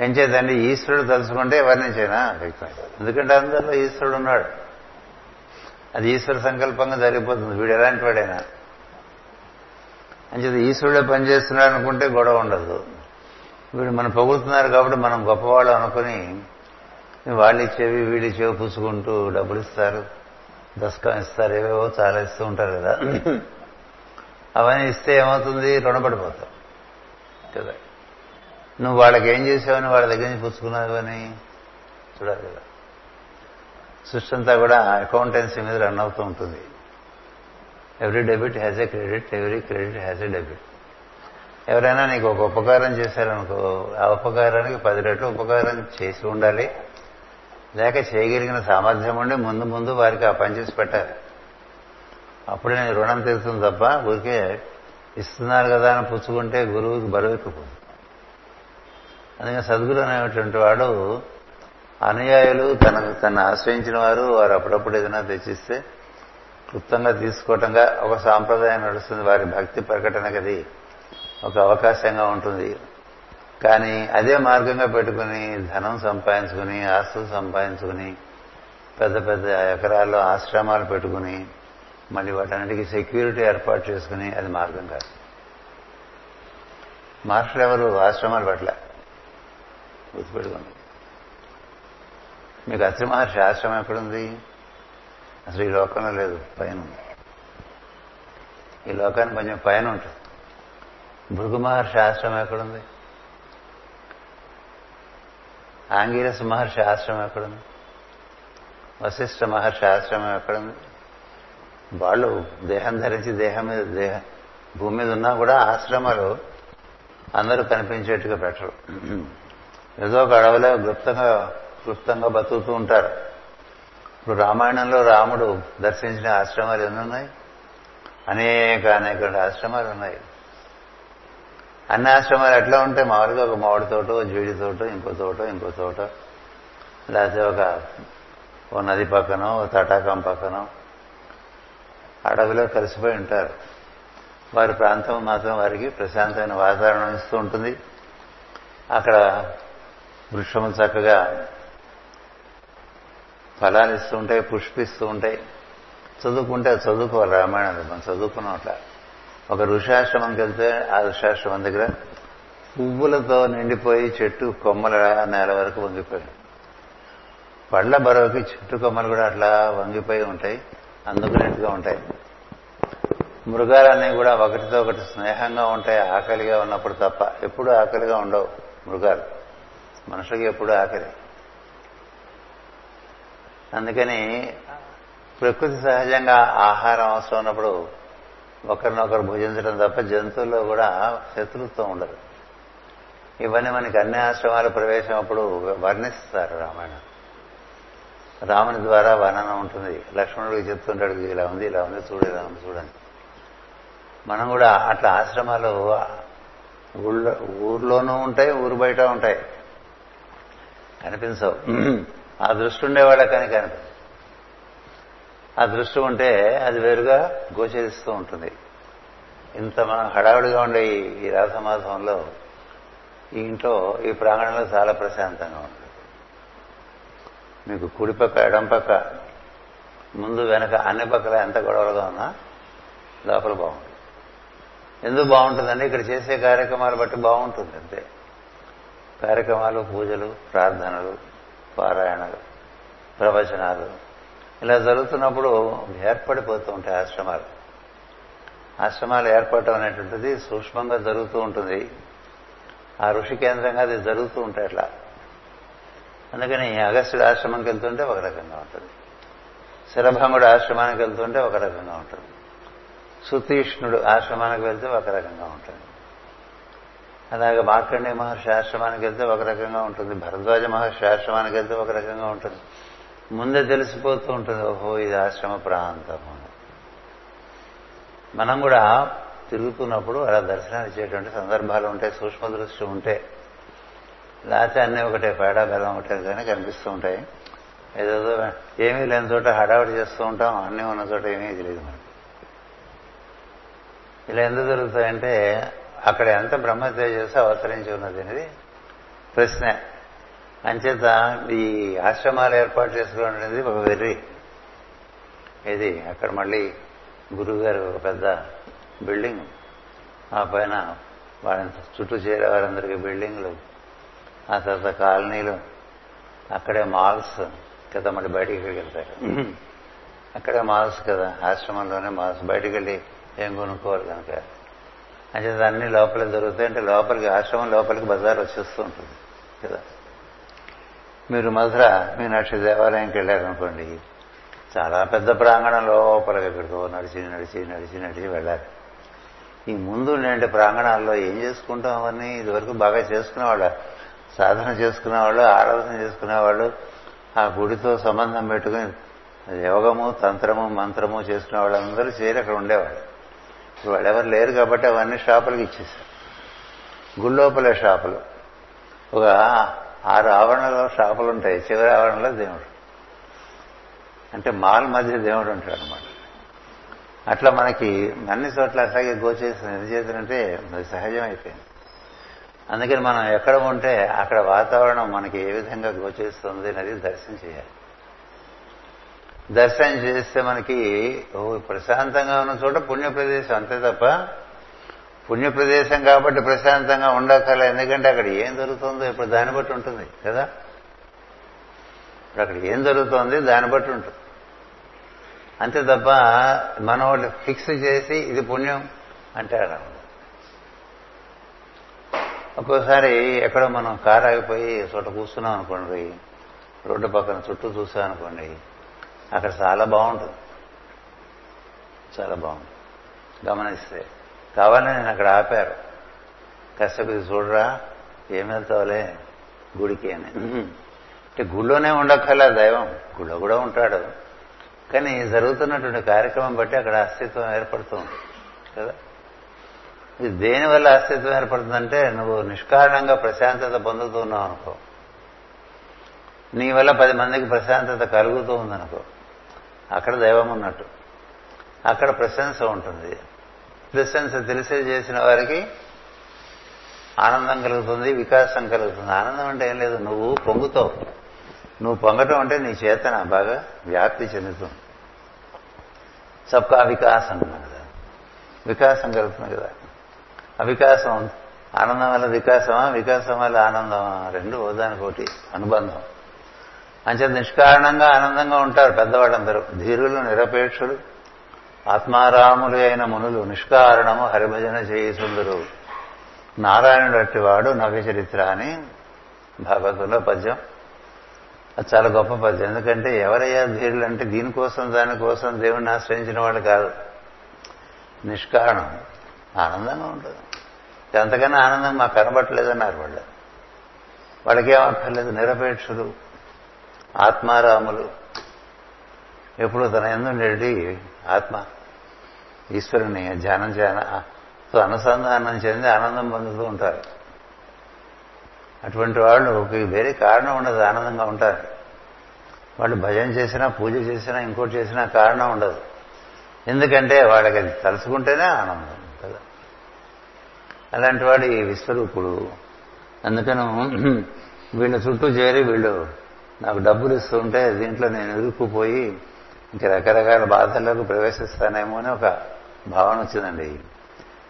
ఏం చేద్దండి? ఈశ్వరుడు తలుచుకుంటే ఎవరి నుంచైనా వ్యక్తం ఎందుకంటే అందరిలో ఈశ్వరుడు ఉన్నాడు. అది ఈశ్వర సంకల్పంగా జరిగిపోతుంది. వీడు ఎలాంటి వాడైనా. అంచేది ఈశ్వరుడే పనిచేస్తున్నాడు అనుకుంటే గొడవ ఉండదు. వీడు మనం పొగుడుతున్నారు కాబట్టి మనం గొప్పవాళ్ళు అనుకుని వాళ్ళు ఇచ్చేవి వీళ్ళు ఇచ్చేవి పుచ్చుకుంటూ డబ్బులు ఇస్తారు దశకం ఇస్తారు ఏవేవో చాలా ఇస్తూ ఉంటారు కదా. అవన్నీ ఇస్తే ఏమవుతుంది? రుణపడిపోతాం. కదా? నువ్వు వాళ్ళకి ఏం చేసావని వాళ్ళ దగ్గర నుంచి పుచ్చుకున్నావు అని చూడాలి కదా. సృష్టి అంతా కూడా అకౌంటెన్సీ మీద రన్ అవుతూ ఉంటుంది. Every debit has a credit every credit has a debit ఎవరైనా నీకు ఒక ఉపకారం చేశారనుకో ఆ ఉపకారానికి పది రెట్లు ఉపకారం చేసి ఉండాలి. లేక చేయగలిగిన సామర్థ్యం ఉండి ముందు ముందు వారికి ఆ పని చేసి పెట్టాలి. అప్పుడే నేను రుణం తీరుతుంది తప్ప ఊరికే ఇస్తున్నారు కదా అని పుచ్చుకుంటే గురువుకి బరువు ఎక్కుపోతుంది అందుకని సద్గురు అనేటువంటి వాడు అనుయాయులు తన తను ఆశ్రయించిన వారు వారు అప్పుడప్పుడు ఏదైనా తెచ్చిస్తే క్లుప్తంగా తీసుకోవటంగా ఒక సాంప్రదాయం నడుస్తుంది. వారి భక్తి ప్రకటనకది ఒక అవకాశంగా ఉంటుంది. కానీ అదే మార్గంగా పెట్టుకుని ధనం సంపాదించుకుని ఆస్తులు సంపాదించుకుని పెద్ద పెద్ద ఎకరాల్లో ఆశ్రమాలు పెట్టుకుని మళ్ళీ వాటన్నిటికీ సెక్యూరిటీ ఏర్పాటు చేసుకుని అది మార్గం కాదు. మాస్టర్ ఎవరు? ఆశ్రమాలు పట్ల. గుర్తుపెట్టుకోండి మీకు అత్రి మహర్షి ఆశ్రమం ఎక్కడుంది? అసలు ఈ లోకంలో లేదు పైన ఉంది. ఈ లోకానికి కొంచెం పైన ఉంటుంది. భృగు మహర్షి ఆశ్రమం ఎక్కడుంది? ఆంగిరస్ మహర్షి ఆశ్రమం ఎక్కడుంది? వశిష్ఠ మహర్షి ఆశ్రమం ఎక్కడుంది? వాళ్ళు దేహం ధరించి దేహం మీద దేహ భూమి మీద ఉన్నా కూడా ఆశ్రమాలు అందరూ కనిపించేట్టుగా పెట్టరు. ఏదో ఒక అడవిలో గుప్తంగా క్లుప్తంగా బతుకుతూ ఉంటారు. ఇప్పుడు రామాయణంలో రాముడు దర్శించిన ఆశ్రమాలు ఎన్ని ఉన్నాయి అనేక అనేక ఆశ్రమాలు ఉన్నాయి. అన్ని ఆశ్రమాలు ఎట్లా ఉంటే మామూలుగా ఒక మామిడి తోట జీడి తోట ఇంకో తోట ఇంకో తోట. లేకపోతే ఒక ఓ నది పక్కన ఓ తటాకం పక్కన. అడవిలో కలిసిపోయి ఉంటారు. వారి ప్రాంతం మాత్రం వారికి ప్రశాంతమైన వాతావరణం ఇస్తూ ఉంటుంది. అక్కడ వృక్షము చక్కగా ఫలాలు ఇస్తూ ఉంటాయి పుష్పిస్తూ ఉంటాయి చదువుకుంటే చదువుకోవాలి రామాయణం మనం చదువుకున్నాం అట్లా. ఒక ఋషాశ్రమంకి వెళ్తే ఆ ఋషాశ్రమం దగ్గర పువ్వులతో నిండిపోయి చెట్టు కొమ్మల నేల వరకు వంగిపోయాడు పళ్ళ బరువుకి చెట్టు కొమ్మలు కూడా అట్లా వంగిపోయి ఉంటాయి అందుకునేట్టుగా ఉంటాయి. మృగాలన్నీ కూడా ఒకటితో ఒకటి స్నేహంగా ఉంటాయి ఆకలిగా ఉన్నప్పుడు తప్ప ఎప్పుడు ఆకలిగా ఉండవు మృగాలు. మనుషులకి ఎప్పుడు ఆకలి అందుకని ప్రకృతి సహజంగా ఆహారం అవసరం ఉన్నప్పుడు ఒకరినొకరు భుజించడం తప్ప జంతువుల్లో కూడా శత్రుత్వం ఉండదు. ఇవన్నీ మనకి అన్ని ఆశ్రమాల ప్రవేశం అప్పుడు వర్ణిస్తారు రామాయణం. రాముని ద్వారా వర్ణన ఉంటుంది. లక్ష్మణుడికి చెప్తుంటాడు ఇలా ఉంది ఇలా ఉంది చూడు ఇలా ఉంది చూడండి. మనం కూడా అట్లా ఆశ్రమాలు ఊళ్ళో ఊర్లోనూ ఉంటాయి ఊరు బయట ఉంటాయి. కనిపించవు. ఆ దృష్టి ఉండేవాళ్ళకి కానీ కనిపి ఆ దృష్టి ఉంటే అది వేరుగా గోచరిస్తూ ఉంటుంది. ఇంత మనం హడావుడిగా ఉండే ఈ రాసమాసంలో ఈ ఇంట్లో ఈ ప్రాంగణంలో చాలా ప్రశాంతంగా ఉంటుంది. మీకు కుడిపక్క ఎడంపక్క ముందు వెనక అన్ని పక్కల ఎంత గొడవలుగా ఉన్నా లోపల బాగుంటుంది. ఎందుకు బాగుంటుందండి ఇక్కడ చేసే కార్యక్రమాలు బట్టి బాగుంటుంది అంతే. కార్యక్రమాలు పూజలు ప్రార్థనలు పారాయణలు ప్రవచనాలు ఇలా జరుగుతున్నప్పుడు ఏర్పడిపోతూ ఉంటాయి ఆశ్రమాలు. ఆశ్రమాలు ఏర్పడటం అనేటువంటిది సూక్ష్మంగా జరుగుతూ ఉంటుంది. ఆ ఋషి కేంద్రంగా అది జరుగుతూ ఉంటాయి అట్లా. అందుకని అగస్త్యుడు ఆశ్రమంకి వెళ్తుంటే ఒక రకంగా ఉంటుంది. శరభంగుడు ఆశ్రమానికి వెళ్తుంటే ఒక రకంగా ఉంటుంది. సుతీష్ణుడు ఆశ్రమానికి వెళ్తే ఒక రకంగా ఉంటుంది. అలాగే మార్కండే మహర్షి ఆశ్రమానికి వెళ్తే ఒక రకంగా ఉంటుంది. భరద్వాజ మహర్షి ఆశ్రమానికి వెళ్తే ఒక రకంగా ఉంటుంది. ముందే తెలిసిపోతూ ఉంటుంది ఓహో ఇది ఆశ్రమ ప్రాంతం మనం కూడా తిరుగుతున్నప్పుడు అలా దర్శనాలు ఇచ్చేటువంటి సందర్భాలు ఉంటాయి సూక్ష్మ దృష్టి ఉంటే లేకపోతే అన్నీ ఒకటే పేడా బెల్లం ఒకటే కానీ కనిపిస్తూ ఉంటాయి. ఏదేదో ఏమీ లేని చోట హడావిడి చేస్తూ ఉంటాం అన్నీ ఉన్న చోట ఏమీ తెలియదు మనకి. ఇలా ఎందుకు జరుగుతాయంటే అక్కడ ఎంత బ్రహ్మ తేజస్సు అవతరించి ఉన్నది అనేది ప్రశ్న. అంచేత ఈ ఆశ్రమాలు ఏర్పాటు చేసుకోవడం అనేది ఒక వెర్రి. ఇది అక్కడ మళ్ళీ గురువు గారు ఒక పెద్ద బిల్డింగ్. ఆ పైన వాళ్ళని చుట్టూ చేరే వారందరికీ బిల్డింగ్లు. ఆ తర్వాత కాలనీలు. అక్కడే మాల్స్ కదా మళ్ళీ బయటికి వెళ్తారు. అక్కడే మాల్స్ కదా. ఆశ్రమంలోనే మాల్స్. బయటికి వెళ్ళి ఏం కొనుక్కోవాలి కనుక? అంటే అన్ని లోపల దొరుకుతాయి అంటే లోపలికి ఆశ్రమం లోపలికి బజార్ వచ్చేస్తూ ఉంటుంది. కదా? మీరు మధుర మీనాక్షి దేవాలయంకి వెళ్ళారనుకోండి చాలా పెద్ద ప్రాంగణం లోపలికి ఎక్కడికో నడిచి నడిచి నడిచి నడిచి వెళ్ళాలి. ఈ ముందు ఉండే ప్రాంగణాల్లో ఏం చేసుకుంటాం అవన్నీ? ఇదివరకు బాగా చేసుకునేవాళ్ళు సాధన చేసుకునేవాళ్ళు ఆరాధన చేసుకునేవాళ్ళు ఆ గుడితో సంబంధం పెట్టుకుని యోగము తంత్రము మంత్రము చేసుకునే వాళ్ళందరూ చేరి అక్కడ ఉండేవాళ్ళు. ఇప్పుడు వాళ్ళెవరు లేరు కాబట్టి అవన్నీ షాపులకు ఇచ్చేశారు. గుళ్ళోపల షాపులు. ఒక ఆరు ఆవరణలో షాపులు ఉంటాయి చివరి ఆవరణలో దేవుడు. అంటే మాల్ మధ్య దేవుడు ఉంటాడు అనమాట అట్లా మనకి అన్ని చోట్ల అట్లాగే గోచేస్తుంది ఎందుకు చేతులంటే అది సహజమైపోయింది. అందుకని మనం ఎక్కడ ఉంటే అక్కడ వాతావరణం మనకి ఏ విధంగా గోచేస్తుంది అనేది దర్శనం చేయాలి. దర్శనం చేస్తే మనకి ఓ ప్రశాంతంగా ఉన్న చోట పుణ్య ప్రదేశం అంతే తప్ప పుణ్య ప్రదేశం కాబట్టి ప్రశాంతంగా ఉండక్కర్లే. ఎందుకంటే అక్కడ ఏం జరుగుతుందో ఇప్పుడు దాన్ని బట్టి ఉంటుంది కదా? ఇప్పుడు అక్కడ ఏం జరుగుతోంది దాన్ని బట్టి ఉంటుంది. అంతే తప్ప మనం ఫిక్స్ చేసి ఇది పుణ్యం అంటే ఒక్కోసారి ఎక్కడో మనం కారు ఆగిపోయి చోట కూర్చున్నాం అనుకోండి రోడ్డు పక్కన చుట్టూ చూసాం అనుకోండి అక్కడ చాలా బాగుంటుంది. చాలా బాగుంటుంది. గమనిస్తే. కావాలని నేను అక్కడ ఆపారు. ఇది చూడరా ఏం వెళ్తావులే? గుడికి అని. అంటే గుళ్ళోనే ఉండక్కర్లే దైవం. గుళ్ళో కూడా ఉంటాడు. కానీ జరుగుతున్నటువంటి కార్యక్రమం బట్టి అక్కడ అస్తిత్వం ఏర్పడుతుంది కదా? ఇది దేనివల్ల అస్తిత్వం ఏర్పడుతుందంటే నువ్వు నిష్కారణంగా ప్రశాంతత పొందుతున్నావు అనుకో. నీ వల్ల పది మందికి ప్రశాంతత కలుగుతూ ఉందనుకో. అక్కడ దైవం ఉన్నట్టు. అక్కడ ప్రశంస ఉంటుంది. ప్రశంస తెలిసే చేసిన వారికి ఆనందం కలుగుతుంది వికాసం కలుగుతుంది. ఆనందం అంటే ఏం లేదు నువ్వు పొంగుతావు. నువ్వు పొంగటం అంటే నీ చేతన బాగా వ్యాప్తి చెందుతుంది. సబ్కా వికాసం కదా వికాసం కలుగుతుంది కదా. అవికాసం ఆనందం వల్ల వికాసమా వికాసం వల్ల ఆనందమా? రెండు ఒకటి అనుబంధం. అంచేత నిష్కారణంగా ఆనందంగా ఉంటారు పెద్దవాళ్ళందరూ. ధీరులు నిరపేక్షులు ఆత్మారాములు అయిన మునులు నిష్కారణము హరిభజన చేయుసుందరు నారాయణుడు అట్టివాడు నవ్య చరిత్ర అని భాగవతంలో పద్యం. అది చాలా గొప్ప పద్యం. ఎందుకంటే ఎవరయ్యా ధీరులు అంటే దీనికోసం దానికోసం దేవుణ్ణి ఆశ్రయించిన వాళ్ళు కాదు. నిష్కారణం. ఆనందంగా ఉంటుంది. ఎంతకన్నా ఆనందం మాకు కనబట్టలేదన్నారు వాళ్ళు. వాళ్ళకేం అక్కర్లేదు నిరపేక్షులు. ఆత్మారాములు. ఎప్పుడు తన ఎందుండేటి ఆత్మ ఈశ్వరుని ధ్యానం చేయన అనుసంధానం చెంది ఆనందం పొందుతూ ఉంటారు. అటువంటి వాళ్ళు వేరే కారణం ఉండదు ఆనందంగా ఉంటారు. వాళ్ళు భజన చేసినా పూజ చేసినా ఇంకోటి చేసినా కారణం ఉండదు. ఎందుకంటే వాళ్ళకి అది తలుచుకుంటేనే ఆనందం కదా. అలాంటి వాడు ఈ విశ్వరూపుడు. అందుకను వీళ్ళ చుట్టూ చేరి వీళ్ళు నాకు డబ్బులు ఇస్తుంటే దీంట్లో నేను ఇరుక్కుపోయి ఇంక రకరకాల బాధల్లోకి ప్రవేశిస్తానేమో అని ఒక భావన వచ్చిందండి.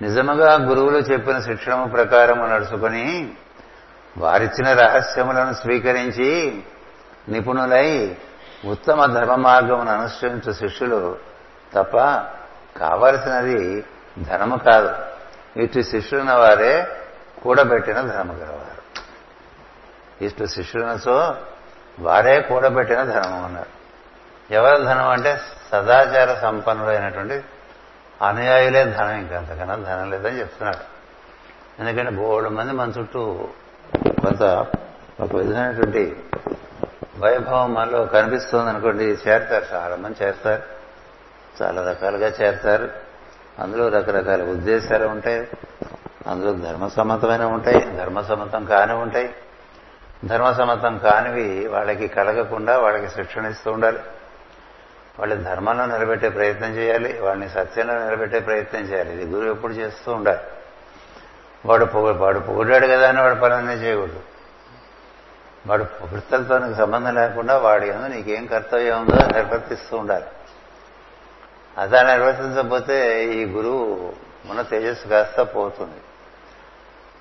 నిజముగా గురువులు చెప్పిన శిక్షణ ప్రకారము నడుచుకుని వారిచ్చిన రహస్యములను స్వీకరించి నిపుణులై ఉత్తమ ధర్మ మార్గమును అనుసరించు శిష్యులు తప్ప కావలసినది ధనము కాదు. ఇటు శిష్యులైన వారే కూడబెట్టిన ధనము గలవారు ఇటు శిష్యులనసో వారే కూడబెట్టిన ధనము అన్నారు. ఎవరి ధనం అంటే సదాచార సంపన్నుడైనటువంటి అనుయాయులే ధనం ఇంకా అంతకన్నా ధనం లేదని చెప్తున్నాడు. ఎందుకంటే బోడు మంది మన చుట్టూ కొంత ఒక విధమైనటువంటి వైభవం మనలో కనిపిస్తుంది అనుకోండి చేరతారు చాలా మంది చేస్తారు చాలా రకాలుగా చేరతారు. అందులో రకరకాల ఉద్దేశాలు ఉంటాయి అందులో ధర్మసమ్మతమైన ఉంటాయి ధర్మసమ్మతం కాని ఉంటాయి. ధర్మసమ్మతం కానివి వాళ్ళకి కలగకుండా వాళ్ళకి శిక్షణ ఇస్తూ ఉండాలి. వాళ్ళని ధర్మంలో నిలబెట్టే ప్రయత్నం చేయాలి వాళ్ళని సత్యంలో నిలబెట్టే ప్రయత్నం చేయాలి. ఇది గురువు ఎప్పుడు చేస్తూ ఉండాలి. వాడు పొగ వాడు పొగిడాడు కదా అని వాడు పనులన్నీ చేయకూడదు. వాడు పొగడ్తలతో సంబంధం లేకుండా వాడి ఏమో నీకేం కర్తవ్యం ఉందో నిర్వర్తిస్తూ ఉండాలి. అదా నిర్వర్తించకపోతే ఈ గురువు మన తేజస్సు కాస్త పోతుంది.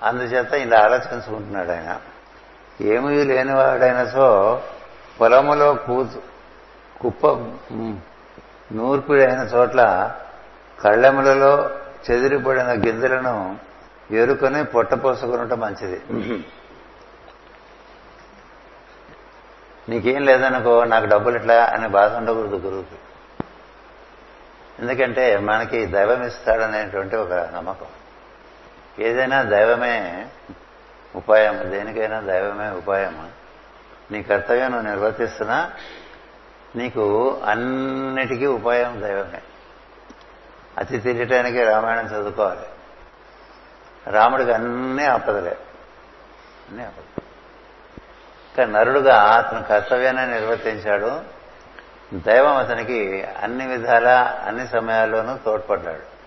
అందుచేత ఇలా ఆలోచించుకుంటున్నాడు ఆయన. ఏమీ లేనివాడైన సో పొలములో కూతు కుప్ప నూర్పిడైన చోట్ల కళ్ళెములలో చెదిరిపడిన గింజలను ఎరుకొని పొట్టపోసుకునటం మంచిది. నీకేం లేదనుకో నాకు డబ్బులు ఇట్లా అని బాధ ఉండకూడదు గురువుకి. ఎందుకంటే మనకి దైవం ఇస్తాడనేటువంటి ఒక నమ్మకం. ఏదైనా దైవమే ఉపాయం. దేనికైనా దైవమే ఉపాయము. నీ కర్తవ్యం నువ్వు నిర్వర్తిస్తున్నా నీకు అన్నిటికీ ఉపాయం దైవమే. అతి తెలియటానికి రామాయణం చదువుకోవాలి. రాముడికి అన్నీ ఆపదలే. అన్నీ ఆపద నరుడుగా అతను కర్తవ్యాన్ని నిర్వర్తించాడు. దైవం అతనికి అన్ని విధాల అన్ని సమయాల్లోనూ తోడ్పడ్డాడు.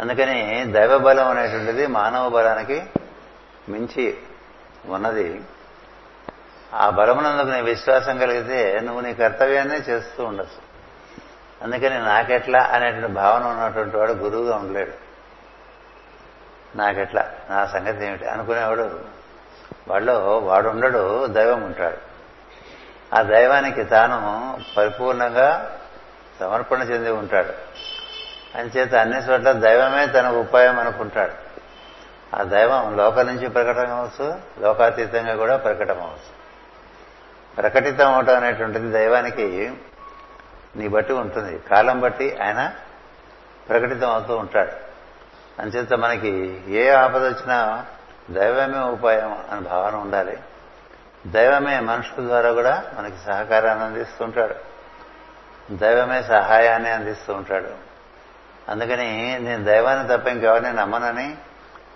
అందుకని దైవ బలం అనేటువంటిది మానవ బలానికి మించి ఉన్నది. ఆ బలమునందుకు నీ విశ్వాసం కలిగితే నువ్వు నీ కర్తవ్యాన్ని చేస్తూ ఉండొచ్చు. అందుకని నాకెట్లా అనేటువంటి భావన ఉన్నటువంటి వాడు గురువుగా ఉండలేడు. నాకెట్లా? నా సంగతి ఏమిటి? అనుకునేవాడు వాళ్ళు వాడు ఉండడు దైవం ఉంటాడు. ఆ దైవానికి తాను పరిపూర్ణంగా సమర్పణ చెంది ఉంటాడు. అంచేత అన్ని చోట్ల దైవమే తన ఉపాయం అనుకుంటాడు. ఆ దైవం లోకం నుంచి ప్రకటన అవచ్చు లోకాతీతంగా కూడా ప్రకటన అవచ్చు ప్రకటితం అవటం అనేటువంటిది దైవానికి నీ బట్టి ఉంటుంది. కాలం బట్టి ఆయన ప్రకటితం అవుతూ ఉంటాడు. అంచేత మనకి ఏ ఆపద వచ్చినా దైవమే ఉపాయం అని భావన ఉండాలి. దైవమే మనుషుల ద్వారా కూడా మనకి సహకారాన్ని అందిస్తుంటాడు దైవమే సహాయాన్ని అందిస్తూ ఉంటాడు. అందుకని నేను దైవాన్ని తప్ప ఇంకెవరిని నమ్మనని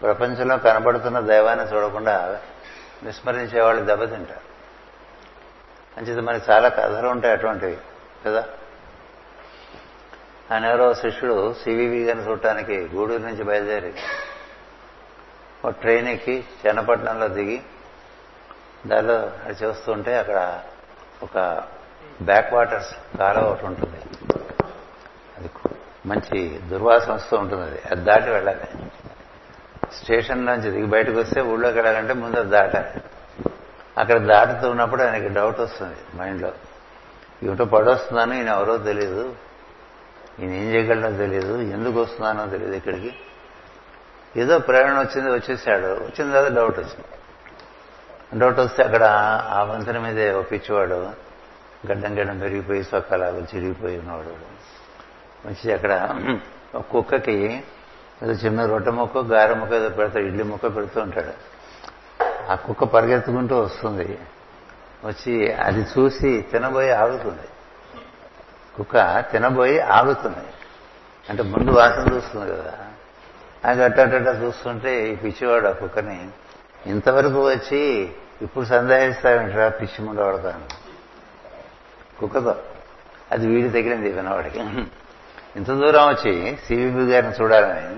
ప్రపంచంలో కనబడుతున్న దైవాన్ని చూడకుండా విస్మరించే వాళ్ళు దెబ్బతింటారు. మంచిది మనకి చాలా కథలు ఉంటాయి అటువంటివి కదా? ఆయన ఎవరో శిష్యుడు సివివి గారిని చూడటానికి గూడూరు నుంచి బయలుదేరి ఒక ట్రైన్ ఎక్కి చెన్నపట్నంలో దిగి దానిలో అది చూస్తుంటే అక్కడ ఒక బ్యాక్ వాటర్స్ కాలువ ఒకటి ఉంటుంది. అది మంచి దుర్వాసన వస్తూ ఉంటుంది అది. అది దాటి వెళ్ళాలి. స్టేషన్ నుంచి దిగి బయటకు వస్తే ఊళ్ళోకి వెళ్ళాలంటే ముందు దాటాలి. అక్కడ దాటుతున్నప్పుడు ఆయనకి డౌట్ వస్తుంది మైండ్లో. ఏమిటో పడొస్తున్నాను ఈయన ఎవరో తెలియదు ఈయన ఏం చేయగలడో తెలియదు ఎందుకు వస్తున్నానో తెలియదు ఇక్కడికి. ఏదో ప్రేరణ వచ్చింది వచ్చేసాడు. వచ్చిన తర్వాత డౌట్ వచ్చింది. డౌట్ వస్తే అక్కడ ఆ వంతెన మీదే ఒక పిచ్చివాడు గడ్డం గడ్డం పెరిగిపోయి సొక్కలాగా చిరిగిపోయి ఉన్నవాడు వచ్చి అక్కడ ఒక కుక్కకి ఏదో చిన్న రొట్టె ముక్క గారె ముక్క ఏదో పెడతాడు ఇడ్లీ ముక్క పెడుతూ ఉంటాడు. ఆ కుక్క పరిగెత్తుకుంటూ వస్తుంది. వచ్చి అది చూసి తినబోయి ఆగుతుంది. కుక్క తినబోయి ఆగుతుంది. అంటే ముందు వాసన చూస్తుంది కదా. అది అట్టట చూస్తుంటే ఈ పిచ్చివాడు ఆ కుక్కని ఇంతవరకు వచ్చి ఇప్పుడు సందేహిస్తావేంట్రా పిచ్చి ముందు వాడతాను కుక్కతో అది వీడి తగిలింది వినవాడికి. ఇంత దూరం వచ్చి సివిబి గారిని చూడాలని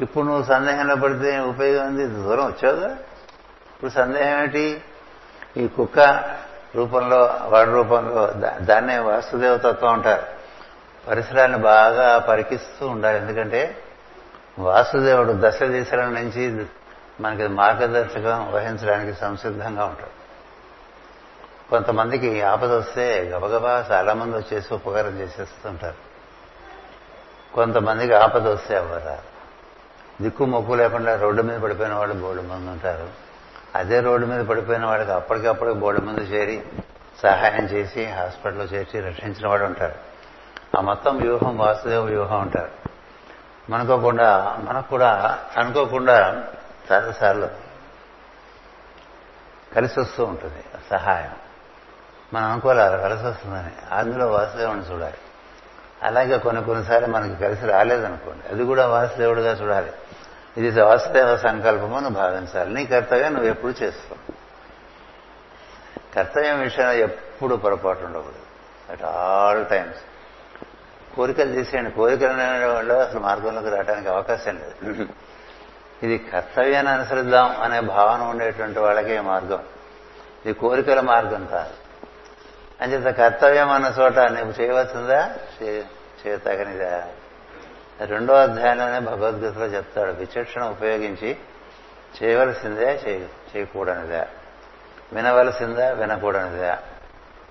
ఇప్పుడు నువ్వు సందేహంలో పడితే ఉపయోగం ఉంది? ఇంత దూరం వచ్చావుగా? ఇప్పుడు సందేహం ఏంటి? ఈ కుక్క రూపంలో వాడి రూపంలో దాన్నే వాసుదేవతత్వం అంటారు. పరిసరాన్ని బాగా పరికిస్తూ ఉండాలి. ఎందుకంటే వాసుదేవుడు దశ దిశల నుంచి మనకి మార్గదర్శకం వహించడానికి సంసిద్ధంగా ఉంటాడు. కొంతమందికి ఆపద వస్తే గబగబా చాలా మంది వచ్చేసి ఉపకారం చేసేస్తుంటారు. కొంతమందికి ఆపద వస్తే అవ్వరా దిక్కు మొక్కు లేకుండా రోడ్డు మీద పడిపోయిన వాళ్ళు బోర్డు మంది ఉంటారు. అదే రోడ్డు మీద పడిపోయిన వాళ్ళకి అప్పటికప్పుడు బోర్డు మంది చేరి సహాయం చేసి హాస్పిటల్లో చేర్చి రక్షించిన వాడు ఉంటారు. ఆ మొత్తం వ్యూహం వాసుదేవ వ్యూహం ఉంటారు. మనకోకుండా మనకు కూడా అనుకోకుండా చాలాసార్లు కలిసి వస్తూ ఉంటుంది సహాయం. మనం అనుకోలేదు కలిసి వస్తుందని. అందులో వాసుదేవుని చూడాలి. అలాగే కొన్ని కొన్నిసార్లు మనకి కలిసి రాలేదనుకోండి. అది కూడా వాసుదేవుడిగా చూడాలి. ఇది వాసుదేవ సంకల్పము నువ్వు భావించాలి. నీ కర్తవ్యం నువ్వు ఎప్పుడు చేస్తావు కర్తవ్యం విషయంలో ఎప్పుడు పొరపాటు ఉండకూడదు. అట్ ఆల్ టైమ్స్ కోరికలు తీసేయండి. కోరికలు వాళ్ళు అసలు మార్గంలోకి రావడానికి అవకాశం లేదు. ఇది కర్తవ్యాన్ని అనుసరిద్దాం అనే భావన ఉండేటువంటి వాళ్ళకే మార్గం. ఇది కోరికల మార్గం కాదు. అంచేత కర్తవ్యం అన్న చోట నువ్వు చేయవలసిందా? చేయతగనిదా రెండో అధ్యాయంలోనే భగవద్గీతలో చెప్తాడు విచక్షణ ఉపయోగించి చేయవలసిందే చేయకూడనిదా? వినవలసిందా? వినకూడనిదా?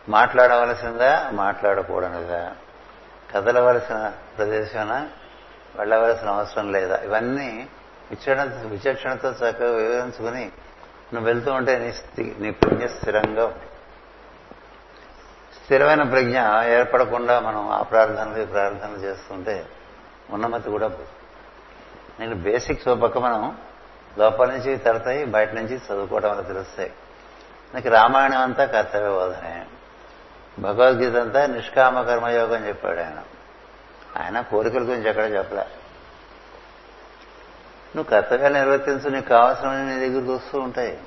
మాట్లాడవలసిందా? మాట్లాడకూడనిదా? కదలవలసిన ప్రదేశాన వెళ్ళవలసిన అవసరం లేదా? ఇవన్నీ విచక్షణ విచక్షణతో చక్కగా వివరించుకుని నువ్వు వెళ్తూ ఉంటే నీ నీ పుణ్య స్థిరంగా స్థిరమైన ప్రజ్ఞ ఏర్పడకుండా మనం ఆ ప్రార్థనలు ఈ ప్రార్థనలు చేస్తుంటే ఉన్నమతి కూడా నేను బేసిక్స్ ఓ పక్క మనం లోపల నుంచి తడతాయి బయట నుంచి చదువుకోవడం వల్ల తెలుస్తాయి. నాకు రామాయణం అంతా కర్తవ్య బోధనే. భగవద్గీత అంతా నిష్కామ కర్మయోగం చెప్పాడు ఆయన. ఆయన కోరికల గురించి ఎక్కడ చెప్పలే. నువ్వు కర్తవ్యాలు నిర్వర్తించు నీకు కావాల్సినవి నీ దగ్గరకు వస్తూ ఉంటాయి.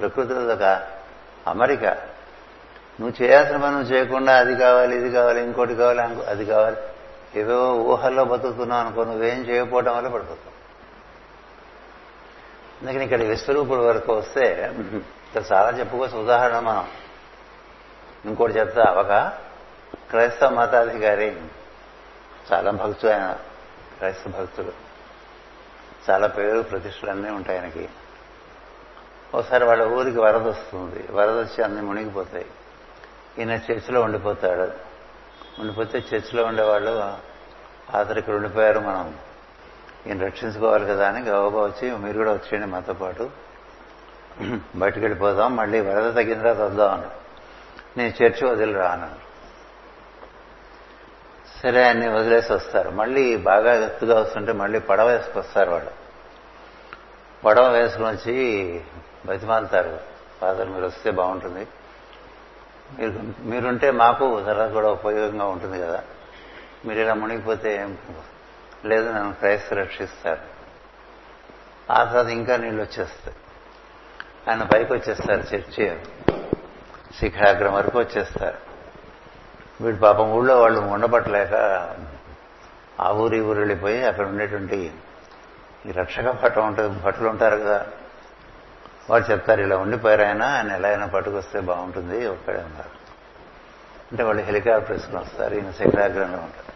ప్రకృతిలో ఒక అమరిక. నువ్వు చేయాల్సిన పని నువ్వు చేయకుండా అది కావాలి ఇది కావాలి ఇంకోటి కావాలి అది కావాలి. ఏవో ఊహల్లో బతుకుతున్నావు అనుకో నువ్వేం చేయకపోవడం వల్ల పడిపోతావు. అందుకని ఇక్కడ విశ్వరూపుడు వరకు వస్తే ఇక్కడ చాలా చెప్పుకోవచ్చు. ఉదాహరణ మనం ఇంకోటి చెప్తా ఒక క్రైస్తవ మతాధికారి చాలా భక్తుడు ఆయన క్రైస్తవ భక్తులు చాలా పేరు ప్రతిష్టలు అన్నీ ఉంటాయి ఆయనకి. ఒకసారి వాళ్ళ ఊరికి వరద వస్తుంది. వరద వచ్చి అన్ని మునిగిపోతాయి. ఈయన చర్చిలో ఉండిపోతాడు. ఉండిపోతే చర్చిలో ఉండేవాళ్ళు ఆతరు ఇక్కడ ఉండిపోయారు మనం. ఈయన రక్షించుకోవాలి కదా అని గౌరవ వచ్చి మీరు కూడా వచ్చేయండి మాతో పాటు. బయటకు వెళ్ళిపోదాం మళ్ళీ వరద తగ్గిన తర్వాత వద్దాం అన్నాడు. నేను చర్చి వదిలి రాను సరే అన్ని వదిలేసి వస్తారు. మళ్ళీ బాగా ఎత్తుగా వస్తుంటే మళ్ళీ పడవ వేసుకొస్తారు వాళ్ళు. పడవ వేసుకుని వచ్చి బతిమాలుతారు. ఫాదర్ మీరు వస్తే బాగుంటుంది. మీరుంటే మాకు తర్వాత కూడా ఉపయోగంగా ఉంటుంది కదా. మీరు ఇలా మునిగిపోతే ఏం లేదు నన్ను క్రైస్తు రక్షిస్తారు. ఆ తర్వాత ఇంకా నీళ్ళు వచ్చేస్తాయి. ఆయన పైకి వచ్చేస్తారు చర్చి శిఖరాగ్రం వరకు వచ్చేస్తారు. వీడు పాపం ఊళ్ళో వాళ్ళు ఉండబట్టలేక ఆ ఊరి ఊరు వెళ్ళిపోయి అక్కడ ఉండేటువంటి ఈ రక్షక పట్టం ఉంటుంది భటులు ఉంటారు కదా. వాళ్ళు చెప్తారు ఇలా ఉండిపోయారు ఆయన? ఆయన ఎలా అయినా పట్టుకొస్తే బాగుంటుంది. ఒక్కడే ఉన్నారు. అంటే వాళ్ళు హెలికాప్టర్ వేసుకుని వస్తారు ఈయన శిఖరాగ్రంలో ఉంటారు.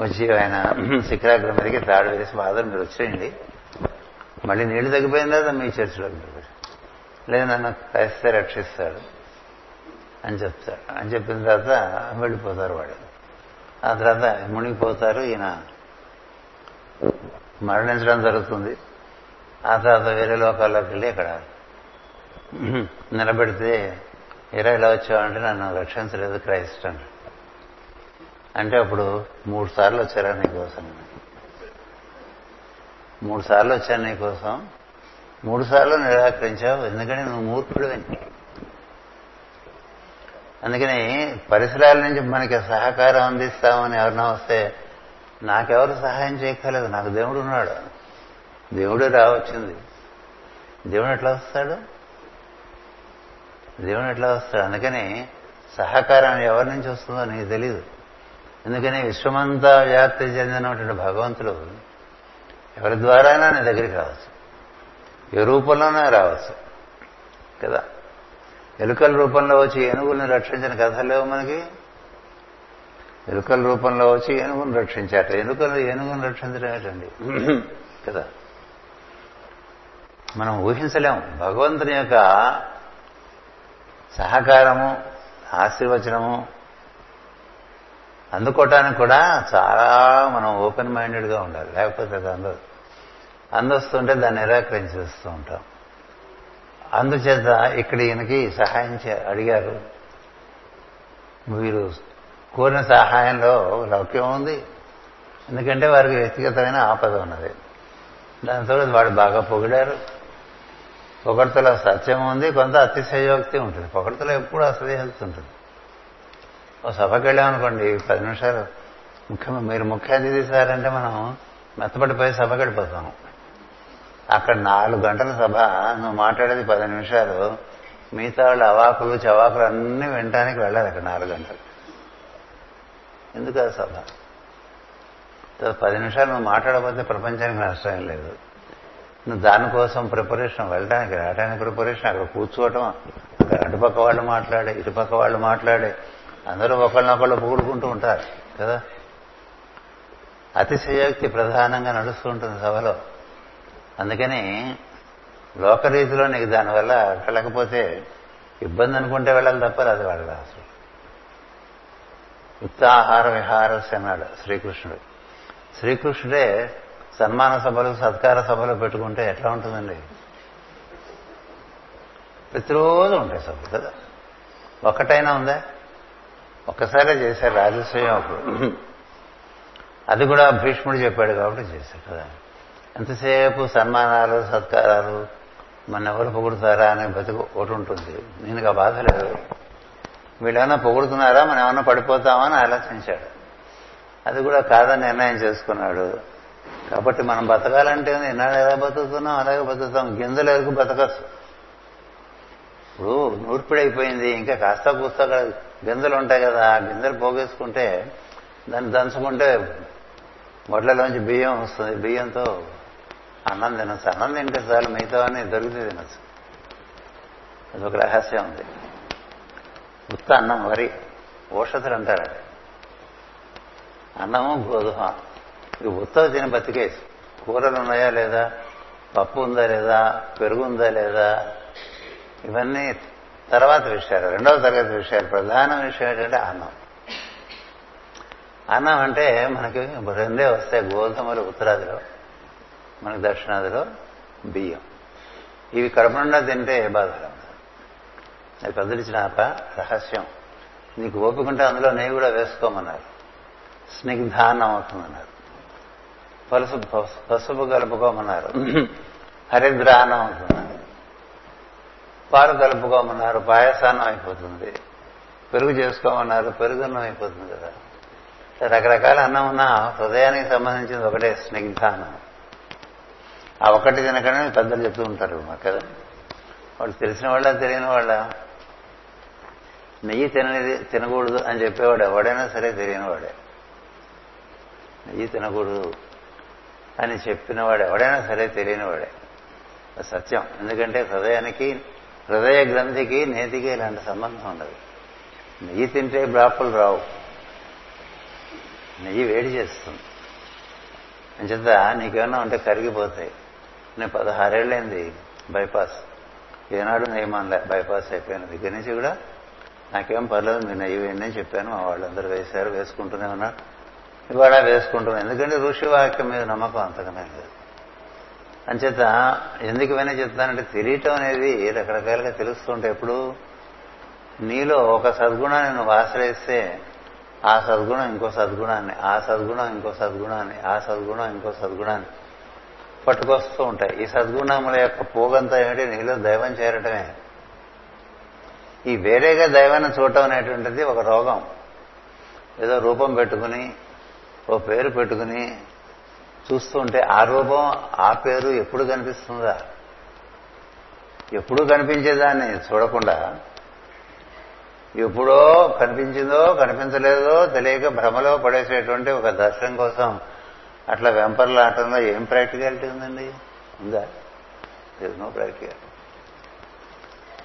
వచ్చి ఆయన శిఖరాగ్రం మీదకి తాడు వేసి బాధలు మీరు వచ్చేయండి. మళ్ళీ నీళ్ళు తగ్గిపోయిన తర్వాత మీ చర్చిలోకి మీరు లేదు నన్ను క్రైస్తే రక్షిస్తాడు అని చెప్తాడు అని చెప్పిన తర్వాత వెళ్ళిపోతారు వాడు ఆ తర్వాత మునిగిపోతారు ఈయన మరణించడం జరుగుతుంది. ఆ తర్వాత వేరే లోకాల్లోకి వెళ్ళి అక్కడ నిలబెడితే ఎరా ఇలా వచ్చావంటే నన్ను రక్షించలేదు క్రైస్ట్ అని అంటే అప్పుడు మూడు సార్లు వచ్చారా నీకోసం మూడు సార్లు వచ్చాను నీకోసం మూడు సార్లు నిరాకరించావు. ఎందుకని నువ్వు మూర్ఖుడువని అందుకని పరిసరాల నుంచి మనకి సహకారం అందిస్తామని ఎవరినా వస్తే నాకెవరు సహాయం చేయక్కర్లేదు. నాకు దేవుడు ఉన్నాడు. దేవుడే రావచ్చింది. దేవుడు ఎట్లా వస్తాడు? దేవుడు ఎట్లా వస్తాడు? అందుకని సహకారం ఎవరి నుంచి వస్తుందో నీకు తెలీదు. ఎందుకని విశ్వమంతా వ్యాప్తి చెందినటువంటి భగవంతుడు ఎవరి ద్వారానా నీ దగ్గరికి రావచ్చు? ఏ రూపంలోనే రావచ్చు. కదా? ఎలుకల రూపంలో వచ్చి ఏనుగుల్ని రక్షించిన కథలు లేవు మనకి? ఎలుకల రూపంలో వచ్చి ఏనుగును రక్షించాట. ఎలుకలు ఏనుగును రక్షించడం ఏంటండి? కదా? మనం ఊహించలేము. భగవంతుని యొక్క సహకారము ఆశీర్వచనము అందుకోవటానికి కూడా చాలా మనం ఓపెన్ మైండెడ్గా ఉండాలి. లేకపోతే అది అందదు. అందొస్తుంటే దాన్ని నిరాకరించేస్తూ ఉంటాం. అందుచేత ఇక్కడ ఈయనకి సహాయం అడిగారు. వీరు కోరిన సహాయంలో లౌక్యం ఉంది. ఎందుకంటే వారికి వ్యక్తిగతమైన ఆపద ఉన్నది. దాంతో వాడు బాగా పొగిడారు. ఒకటితో సత్యం ఉంది కొంత అతిశయోక్తి ఉంటుంది. పొగడతలో ఎప్పుడు అసహయోక్తి ఉంటుంది. ఓ సభకి వెళ్ళామనుకోండి పది నిమిషాలు. ముఖ్య మీరు ముఖ్య అతిథి సార్ అంటే మనం మెత్తపడిపోయి సభకి వెళ్ళిపోతాం అక్కడ నాలుగు గంటల సభ నువ్వు మాట్లాడేది పది నిమిషాలు. మిగతా వాళ్ళు అవాకులు చవాకులు అన్నీ వినటానికి వెళ్ళాలి అక్కడ నాలుగు గంటలు. ఎందుకు ఆ సభ? పది నిమిషాలు నువ్వు మాట్లాడకపోతే ప్రపంచానికి నష్టం లేదు. నువ్వు దానికోసం ప్రిపరేషన్ వెళ్ళడానికి రావడానికి ప్రిపరేషన్ అక్కడ కూర్చోవటం అక్కడ అటుపక్క వాళ్ళు మాట్లాడే ఇటుపక్క వాళ్ళు మాట్లాడే అందరూ ఒకళ్ళనొకళ్ళు పూడుకుంటూ ఉంటారు కదా? అతిశయోక్తి ప్రధానంగా నడుస్తూ ఉంటుంది సభలో. అందుకని లోకరీతిలో నీకు దానివల్ల వెళ్ళకపోతే ఇబ్బంది అనుకుంటే వెళ్ళాలి తప్ప అది వాళ్ళ అసలు. యుక్తాహార విహారస్ అన్నాడు శ్రీకృష్ణుడు. శ్రీకృష్ణుడే సన్మాన సభలు సత్కార సభలు పెట్టుకుంటే ఎట్లా ఉంటుందండి? ప్రతిరోజు ఉంటాయి సభలు కదా? ఒక్కటైనా ఉందా? ఒక్కసారే చేశారు రాజస్వయం అప్పుడు. అది కూడా భీష్ముడు చెప్పాడు కాబట్టి చేశారు కదా? ఎంతసేపు సన్మానాలు సత్కారాలు మన ఎవరు పొగుడుతారా అనే బతుకు ఒకటి ఉంటుంది. నేను ఆ బాధ లేదు వీళ్ళేమన్నా పొగుడుతున్నారా? మనం ఏమన్నా పడిపోతామని ఆలోచించాడు. అది కూడా కాదని నిర్ణయం చేసుకున్నాడు. కాబట్టి మనం బతకాలంటే ఇన్నాడు ఎలా బతుకుతున్నాం అలాగే బతుకుతాం. గింజలు ఎరుకు బతకచ్చు. ఇప్పుడు నూర్పిడైపోయింది ఇంకా కాస్త కూస్త గింజలు ఉంటాయి కదా ఆ గింజలు పోగేసుకుంటే దాన్ని దంచుకుంటే మొడ్లలోంచి బియ్యం వస్తుంది. బియ్యంతో అన్నం తినచ్చు. అన్నం తింటే చాలు మిగతావన్నీ దొరికితే తినచ్చు. అదొక రహస్యం ఉంది. ఉత్త అన్నం వరి. ఓషధులు అంటారు అన్నము గోధుమ. ఇది ఉత్తర తిని బతికేసి కూరలు ఉన్నాయా లేదా పప్పు ఉందా లేదా పెరుగు ఉందా లేదా ఇవన్నీ తర్వాత విషయాలు రెండవ తరగతి విషయాలు. ప్రధాన విషయం ఏంటంటే అన్నం. అన్నం అంటే మనకి రెండే వస్తాయి గోధుమలు ఉత్తరాదిలో మనకి దక్షిణాదిలో బియ్యం. ఇవి కడుపునుండా తింటే ఏ బాధ అది పెద్దలిచ్చిన రహస్యం. నీకు ఓపికంటే అందులో నెయ్యి కూడా వేసుకోమన్నారు. స్నిగ్ధాన్నం అవుతుందన్నారు. పలుసు పసుపు కలుపుకోమన్నారు హరిద్రాన్నం అవుతుందన్నారు పాలు కలుపుకోమన్నారు పాయసాన్నం అయిపోతుంది. పెరుగు చేసుకోమన్నారు పెరుగున్నం అయిపోతుంది కదా. రకరకాల అన్నం ఉన్న హృదయానికి సంబంధించింది ఒకటే స్నిగ్ధానం. ఆ ఒక్కటి తినకనే పెద్దలు చెప్తూ ఉంటారు మాకు కదా. వాళ్ళు తెలిసిన వాళ్ళ తెలియని వాళ్ళ? నెయ్యి తినది తినకూడదు అని చెప్పేవాడు ఎవడైనా సరే తెలియని వాడే. నెయ్యి తినకూడదు. అని చెప్పినవాడు. ఎవడైనా సరే తెలియనివాడే. సత్యం. ఎందుకంటే హృదయానికి హృదయ గ్రంథికి నేతికి ఇలాంటి సంబంధం ఉండదు. నెయ్యి తింటే బ్లాపులు రావు. నెయ్యి వేడి చేస్తుంది. అంచేత నీకేమన్నా ఉంటే కరిగిపోతాయి. నేను పదహారేళ్ళైంది బైపాస్. ఏనాడు నెయ్యమనలే బైపాస్ అయిపోయిన దగ్గర నుంచి కూడా నాకేం పర్లేదు మీరు నెయ్యి వేయండి అని చెప్పాను. మా వాళ్ళందరూ వేశారు వేసుకుంటూనే ఉన్నారు. ఇవాళ వేసుకుంటున్నాం. ఎందుకంటే ఋషి వాక్యం మీద నమ్మకం అంతకమే లేదు. అంచేత ఎందుకు వినే చెప్తానంటే తెలియటం అనేది రకరకాలుగా తెలుస్తుంటే ఎప్పుడు? నీలో ఒక సద్గుణాన్ని నువ్వు ఆశ్రయిస్తే ఆ సద్గుణం ఇంకో సద్గుణాన్ని ఆ సద్గుణం ఇంకో సద్గుణాన్ని ఆ సద్గుణం ఇంకో సద్గుణాన్ని పట్టుకొస్తూ ఉంటాయి. ఈ సద్గుణముల యొక్క పోగంతా ఏమిటి? నీలో దైవం చేరటమే. ఈ వేరేగా దైవాన్ని చూడటం అనేటువంటిది ఒక రోగం. ఏదో రూపం పెట్టుకుని ఓ పేరు పెట్టుకుని చూస్తూ ఉంటే ఆ రూపం ఆ పేరు ఎప్పుడు కనిపిస్తుందా? ఎప్పుడు కనిపించేదాన్ని చూడకుండా ఎప్పుడో కనిపించిందో కనిపించలేదో తెలియక భ్రమలో పడేసేటువంటి ఒక దర్శనం కోసం అట్లా వెంపర్లాటంలో ఏం ప్రాక్టికాలిటీ ఉందండి? ఉందా? నో ప్రాక్టికాలిటీ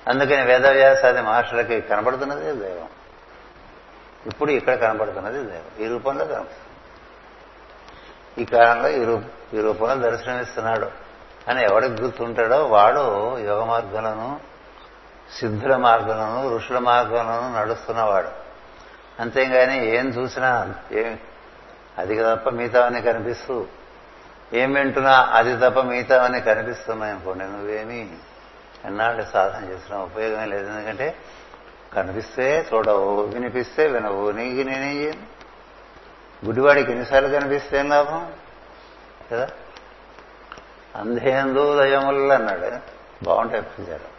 అందుకని వేదవ్యాసాది మహర్షులకి కనపడుతున్నది దైవం. ఇప్పుడు ఇక్కడ కనపడుతున్నది దైవం. ఈ రూపంలో కనపడుతుంది ఈ కాలంలో ఈ రూప ఈ రూపంలో దర్శనమిస్తున్నాడు. అని ఎవడికి గుర్తుంటాడో వాడు యోగ మార్గంలోను సిద్ధుల మార్గంలోను ఋషుల మార్గంలోను నడుస్తున్నవాడు. అంతేగాని ఏం చూసినా ఏం అది తప్ప మిగతావన్నీ కనిపిస్తూ ఏం వింటున్నా అది తప్ప మిగతావన్నీ కనిపిస్తున్నాయి అనుకోండి. నువ్వేమి ఎన్నాళ్ళు సాధన చేసిన ఉపయోగం లేదు. ఎందుకంటే కనిపిస్తే చూడవు వినిపిస్తే వినవు. నీకు నేనేం చేయను? గుడివాడికి ఎన్నిసార్లు కనిపిస్తే ఏం లాభం? కదా? అంధేందు దయములు అన్నాడు. బాగుంటాయి పూజారు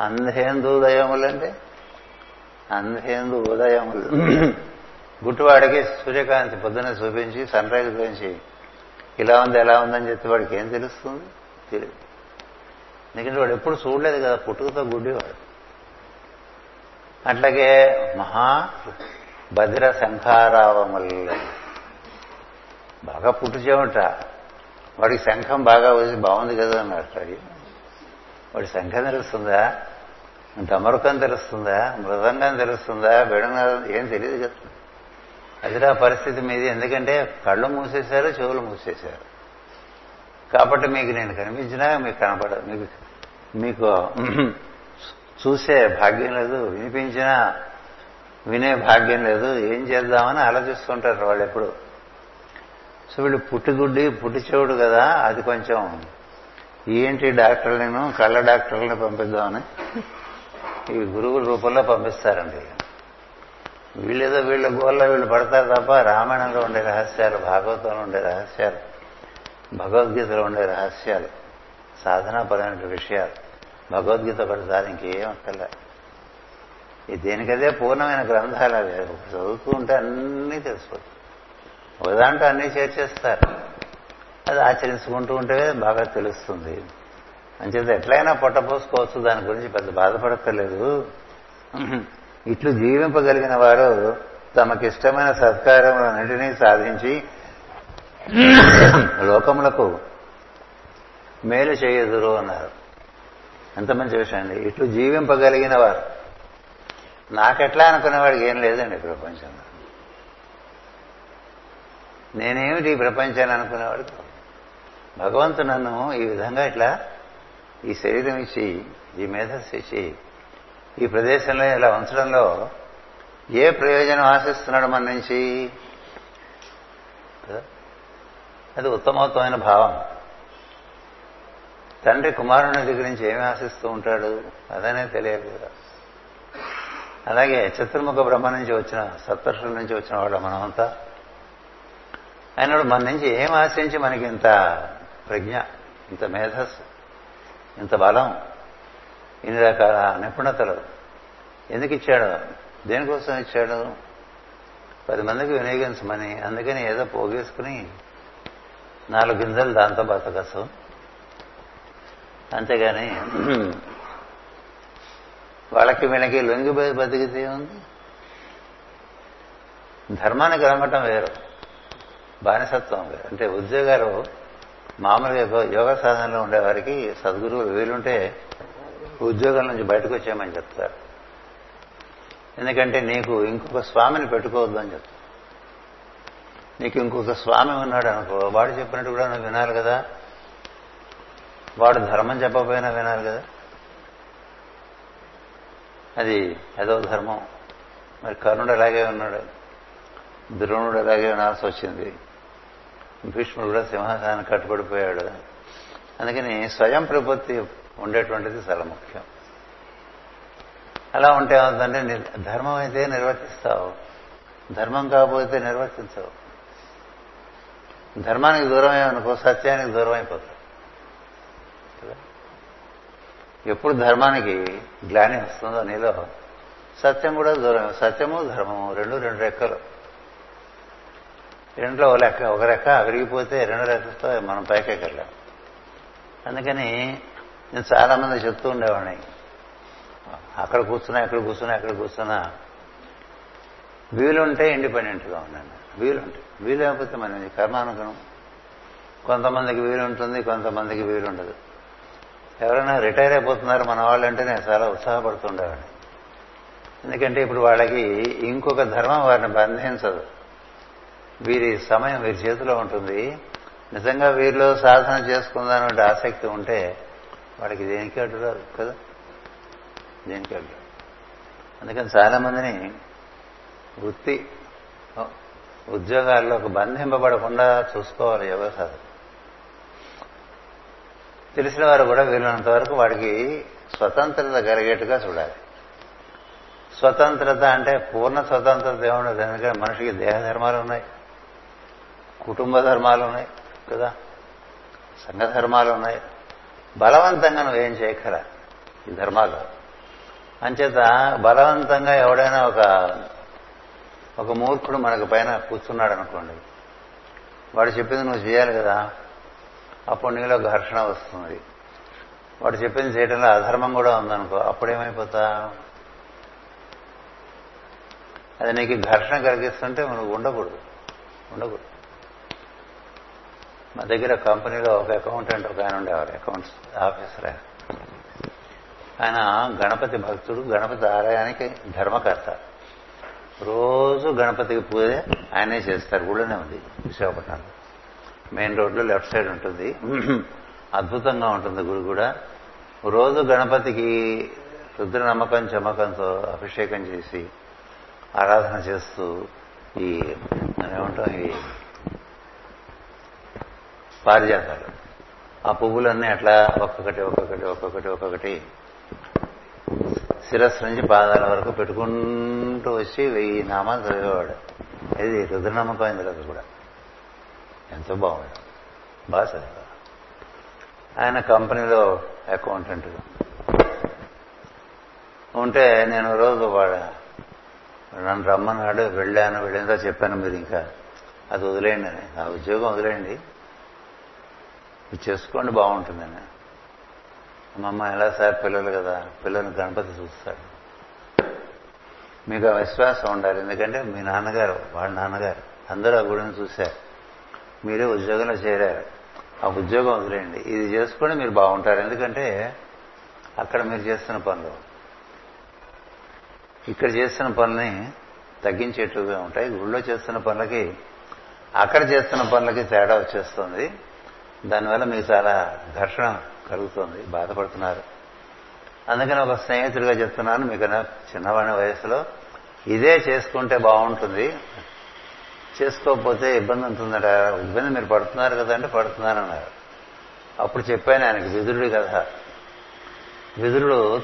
అంధేందు దయములు అంటే? అంధేందు ఉదయములు. గుట్టువాడికి సూర్యకాంతి పొద్దున చూపించి సన్ రైజ్ గురించి ఇలా ఉంది ఎలా ఉందని చెప్పి వాడికి ఏం తెలుస్తుంది? తెలియదు ఎందుకంటే వాడు ఎప్పుడు చూడలేదు కదా పుట్టుకతో గుడ్డివాడు. అట్లాగే మహా భద్ర శంఖారావములు బాగా పుట్టు చేయమంట వాడికి శంఖం బాగా వచ్చి బాగుంది కదా అన్నట్టు వాడి శంఖం తెలుస్తుందా? డమరుకం తెలుస్తుందా? మృదంగం తెలుస్తుందా? బెడంగం ఏం తెలియదు కదా. అదిరా పరిస్థితి మీది. ఎందుకంటే కళ్ళు మూసేశారు చెవులు మూసేశారు. కాబట్టి మీకు నేను కనిపించినా మీకు కనపడదు. మీకు మీకు చూసే భాగ్యం లేదు. వినిపించినా వినే భాగ్యం లేదు ఏం చేద్దామని ఆలోచిస్తుంటారు వాళ్ళు ఎప్పుడు. సో వీళ్ళు పుట్టిగుడ్డి పుట్టి చెవుడు కదా అది కొంచెం ఏంటి డాక్టర్లను కళ్ళ డాక్టర్లను పంపిద్దామని ఈ గురువుల రూపంలో పంపిస్తారండి. వీళ్ళేదో వీళ్ళ గోల్లో వీళ్ళు పడతారు తప్ప రామాయణంలో ఉండే రహస్యాలు భాగవతంలో ఉండే రహస్యాలు భగవద్గీతలో ఉండే రహస్యాలు సాధనాపరమైన విషయాలు భగవద్గీత పడతారు ఇంకేం అక్కర్లేదు దేనికదే పూర్ణమైన గ్రంథాలు అవి చదువుతూ ఉంటే అన్నీ తెలిసిపోతుంది ఒకదాంట్లో అన్నీ చేర్చేస్తారు అది ఆచరించుకుంటూ ఉంటే బాగా తెలుస్తుంది. అంచేత ఎట్లయినా పొట్టపోసుకోవచ్చు దాని గురించి పెద్ద బాధపడక్కర్లేదు. ఇట్లు జీవింపగలిగిన వారు తమకిష్టమైన సత్కారములన్నింటినీ సాధించి లోకములకు మేలు చేయదురు అన్నారు. ఎంత మంచి విషయం అండి. ఇట్లు జీవింపగలిగిన వారు నాకెట్లా అనుకునేవాడికి ఏం లేదండి ప్రపంచంలో. నేనేమిటి ఈ ప్రపంచాన్ని అనుకునేవాడు భగవంతుడు నన్ను ఈ విధంగా ఇట్లా ఈ శరీరం ఇచ్చి ఈ మేధస్సు ఇచ్చి ఈ ప్రదేశంలో ఇలా ఉంచడంలో ఏ ప్రయోజనం ఆశిస్తున్నాడు మన నుంచి? అది ఉత్తమోత్తమైన భావం. తండ్రి కుమారుని దగ్గర నుంచి ఏమి ఆశిస్తూ ఉంటాడు? అదనే తెలియదు కదా. అలాగే చతుర్ముఖ బ్రహ్మ నుంచి వచ్చిన సప్తర్షుల నుంచి వచ్చిన వాళ్ళ మనమంతా ఆయన మన నుంచి ఏం ఆశించి మనకి ఇంత ప్రజ్ఞ ఇంత మేధస్సు ఇంత బలం ఇన్ని రకాల నిపుణతలు ఎందుకు ఇచ్చాడు? దేనికోసం ఇచ్చాడు? పది మందికి వినియోగించమని అందుకని ఏదో పోగేసుకుని నాలుగు గింజలు దాంతో బతకచ్చు. అంతేగాని వాళ్ళకి వీళ్ళకి లొంగి బతికితే ఉంది ధర్మానికి లొంగటం వేరు. బానిసత్వం వేరు. అంటే ఉద్యోగాలు మామూలుగా యోగ సాధనలో ఉండేవారికి సద్గురువులు వీలుంటే ఉద్యోగం నుంచి బయటకు వచ్చేయమని చెప్తారు. ఎందుకంటే నీకు ఇంకొక స్వామిని పెట్టుకోవద్దు అని చెప్తారు. నీకు ఇంకొక స్వామి ఉన్నాడు అనుకో వాడు చెప్పినట్టు కూడా నువ్వు వినాలి కదా. వాడు ధర్మం చెప్పకపోయినా వినాలి కదా. అది అదో ధర్మం. మరి కర్ణుడు అలాగే ఉన్నాడు? ద్రోణుడు అలాగే ఉండాల్సి వచ్చింది? భీష్ముడు కూడా సింహాసనాన్ని కట్టుబడిపోయాడు. అందుకని స్వయం ప్రపత్తి ఉండేటువంటిది చాలా ముఖ్యం. అలా ఉంటే ఏమవుతుందంటే ధర్మం అయితే నిర్వర్తిస్తావు. ధర్మం కాకపోతే నిర్వర్తించవు. ధర్మానికి దూరమే అనుకో సత్యానికి దూరం అయిపోతావు ఎప్పుడు ధర్మానికి గ్లాని వస్తుందో నీలో సత్యం కూడా దూరం. సత్యము ధర్మము రెండు రెండు రెక్కలు. రెండులో ఒక లెక్క ఒక రెక్క అవిరిగిపోతే రెండు రెక్కలతో మనం పైకెక్కలేం అందుకని నేను చాలా మంది చెప్తూ ఉండేవాడిని. అక్కడ కూర్చున్నా ఎక్కడ కూర్చున్నా ఎక్కడ కూర్చున్నా. వీలుంటే ఇండిపెండెంట్గా ఉండండి వీలుంటే. వీలు లేకపోతే మన కర్మానుగుణం. కొంతమందికి వీలుంటుంది కొంతమందికి వీలుండదు. ఎవరైనా రిటైర్ అయిపోతున్నారు మన వాళ్ళు అంటే నేను చాలా ఉత్సాహపడుతుండేవాడిని ఎందుకంటే ఇప్పుడు వాళ్ళకి ఇంకొక ధర్మం వారిని బంధించదు. వీరి సమయం వీరి చేతిలో ఉంటుంది. నిజంగా వీరిలో సాధన చేసుకుందానంటే ఆసక్తి ఉంటే వాడికి దేనికి అడ్డు రాదు కదా? దేనికి అడ్డు అందుకని చాలా మందిని వృత్తి ఉద్యోగాల్లో బంధింపబడకుండా చూసుకోవాలి యోగ సాధన తెలిసిన వారు కూడా వీలైనంత వరకు వాడికి స్వతంత్రత కలిగేట్టుగా చూడాలి. స్వతంత్రత అంటే పూర్ణ స్వతంత్రత ఏముండదు. ఎందుకంటే మనిషికి దేహ ధర్మాలు ఉన్నాయి కుటుంబ ధర్మాలు ఉన్నాయి కదా? సంఘ ధర్మాలు ఉన్నాయి. బలవంతంగా నువ్వేం చేయకరా ఈ ధర్మాలు. అంచేత బలవంతంగా ఎవడైనా ఒక ఒక మూర్ఖుడు మనకు పైన కూర్చున్నాడు అనుకోండి వాడు చెప్పింది నువ్వు చేయాలి కదా? అప్పుడు నీలో ఘర్షణ వస్తుంది. వాడు చెప్పింది చేయడంలో అధర్మం కూడా ఉందనుకో అప్పుడేమైపోతా? అది నీకు ఘర్షణ కలిగిస్తుంటే నువ్వు ఉండకూడదు. ఉండకూడదు. మా దగ్గర కంపెనీలో ఒక అకౌంటెంట్ ఒక ఆయన ఉండేవారు అకౌంట్స్ ఆఫీసర్. ఆయన గణపతి భక్తుడు గణపతి ఆలయానికి ధర్మకర్త. రోజు గణపతికి పూజ ఆయనే చేస్తారు ఊళ్ళోనే ఉంది విశాఖపట్నంలో. మెయిన్ రోడ్లో లెఫ్ట్ సైడ్ ఉంటుంది. అద్భుతంగా ఉంటుంది గుడి కూడా. రోజు గణపతికి రుద్ర నమ్మకం చమకంతో అభిషేకం చేసి ఆరాధన చేస్తూ ఈ ఏమంటాం ఈ పారిజాతాలు. ఆ పువ్వులన్నీ అట్లా ఒక్కొక్కటి ఒక్కొక్కటి ఒక్కొక్కటి ఒక్కొక్కటి శిరస్సు నుంచి పాదాల వరకు పెట్టుకుంటూ వచ్చి వెయ్యి నామాలు చదివేవాడు. ఇది రుద్రనమ్మకం ఇందులో కూడా. ఎంతో బాగుంది. బాగా చదివా ఆయన కంపెనీలో అకౌంటెంట్. ఉంటే నేను రోజు వాడ నన్ను రమ్మన్నాడు వెళ్ళాను వెళ్ళిందో చెప్పాను మీరు ఇంకా. అది వదిలేయండి అని. ఆ ఉద్యోగం వదిలేయండి. ఇది చేసుకోండి బాగుంటుందని అమ్మమ్మ ఎలా సార్ పిల్లలు కదా. పిల్లలు గణపతి చూస్తాడు. మీకు ఆ విశ్వాసం ఉండాలి. ఎందుకంటే మీ నాన్నగారు వాళ్ళ నాన్నగారు అందరూ ఆ గుడిని చూశారు. మీరే ఉద్యోగంలో చేరారు. ఆ ఉద్యోగం వదిలేయండి. ఇది చేసుకొని మీరు బాగుంటారు. ఎందుకంటే అక్కడ మీరు చేస్తున్న పనులు ఇక్కడ చేస్తున్న పనులని తగ్గించేట్టుగా ఉంటాయి. గుళ్ళో చేస్తున్న పనులకి అక్కడ చేస్తున్న పనులకి తేడా వచ్చేస్తుంది. దానివల్ల మీకు చాలా ఘర్షణ కలుగుతుంది. బాధపడుతున్నారు. అందుకని ఒక స్నేహితుడిగా చెప్తున్నాను. మీకన్నా చిన్నవాడి వయసులో ఇదే చేసుకుంటే బాగుంటుంది. చేసుకోకపోతే ఇబ్బంది ఉంటుందట ఇబ్బంది మీరు పడుతున్నారు కదా అంటే పడుతున్నారన్నారు అప్పుడు చెప్పాను ఆయనకి విదురుడి కథ. విదురుడు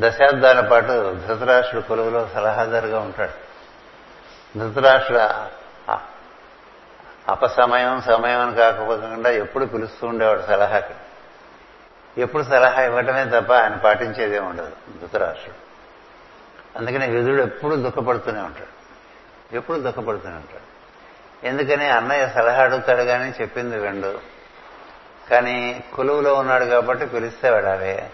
దశాబ్దాల పాటు ధృతరాష్ట్రుడు కొలువులో సలహాదారుగా ఉంటాడు. ధృతరాష్ట్రుడు అపసమయం సమయం అని కాకపోకుండా ఎప్పుడు పిలుస్తూ ఉండేవాడు సలహాకి. ఎప్పుడు సలహా ఇవ్వటమే తప్ప ఆయన పాటించేదే ఉండదు ధృతరాష్ట్రుడు. అందుకని విధుడు ఎప్పుడు దుఃఖపడుతూనే ఉంటాడు. ఎప్పుడు దుఃఖపడుతూనే ఉంటాడు ఎందుకని అన్నయ్య సలహా అడుగుతాడు కానీ చెప్పింది వెండు కానీ కొలువులో ఉన్నాడు కాబట్టి పిలిస్తే వెళ్ళాలి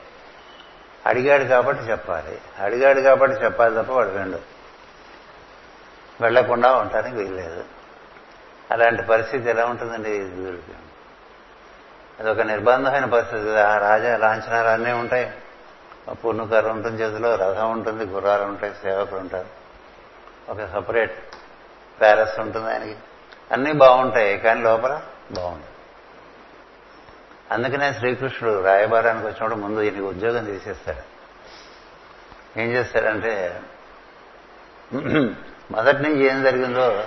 అడిగాడు కాబట్టి చెప్పాలి. అడిగాడు కాబట్టి చెప్పాలి తప్ప వాడు వెండు వెళ్ళకుండా ఉండటానికి వీల్లేదు. అలాంటి పరిస్థితి ఎలా ఉంటుందండి విదురుడికి అదొక నిర్బంధమైన పరిస్థితి. ఆ రాజా లాంఛనాలు అన్నీ ఉంటాయి పున్నుకర్ర ఉంటుంది చేతిలో రథం ఉంటుంది గుర్రాలు ఉంటాయి సేవకులు ఉంటారు. ఒక సపరేట్ ప్యారస్ ఉంటుంది ఆయనకి. అన్నీ బాగుంటాయి కానీ లోపల బాగుంటాయి అందుకనే శ్రీకృష్ణుడు రాయబారానికి వచ్చినప్పుడు ముందు ఈయనకి ఉద్యోగం తీసేస్తాడు. ఏం చేస్తాడంటే మొదటి నుంచి ఏం జరిగిందో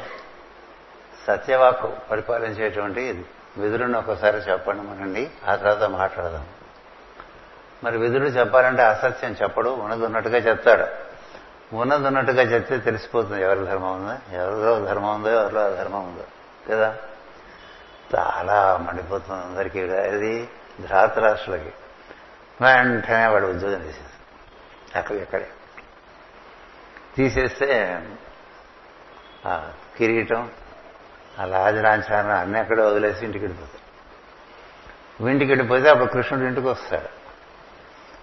సత్యవాకు పరిపాలించేటువంటి విధులను ఒకసారి చెప్పండి మనండి ఆ తర్వాత మాట్లాడదాం. మరి విధుడు చెప్పాలంటే అసత్యం చెప్పడు ఉన్నది ఉన్నట్టుగా చెప్తాడు. ఉన్నది ఉన్నట్టుగా చెప్తే తెలిసిపోతుంది ఎవరి ధర్మం ఉందో ఎవరిలో ధర్మం ఉందో ఎవరిలో ధర్మం ఉందో. కదా? చాలా మండిపోతుంది అందరికీ ఇది ధృతరాష్ట్రులకి. వెంటనే వాడు ఉద్యోగం తీసేస్తాడు. అక్కడిక్కడే తీసేస్తే ఆ కిరీటం ఆ లాజలాంఛానం అన్ని అక్కడే వదిలేసి ఇంటికి వెళ్ళిపోతాడు ఇంటికి వెళ్ళిపోతే అప్పుడు కృష్ణుడు ఇంటికి వస్తాడు.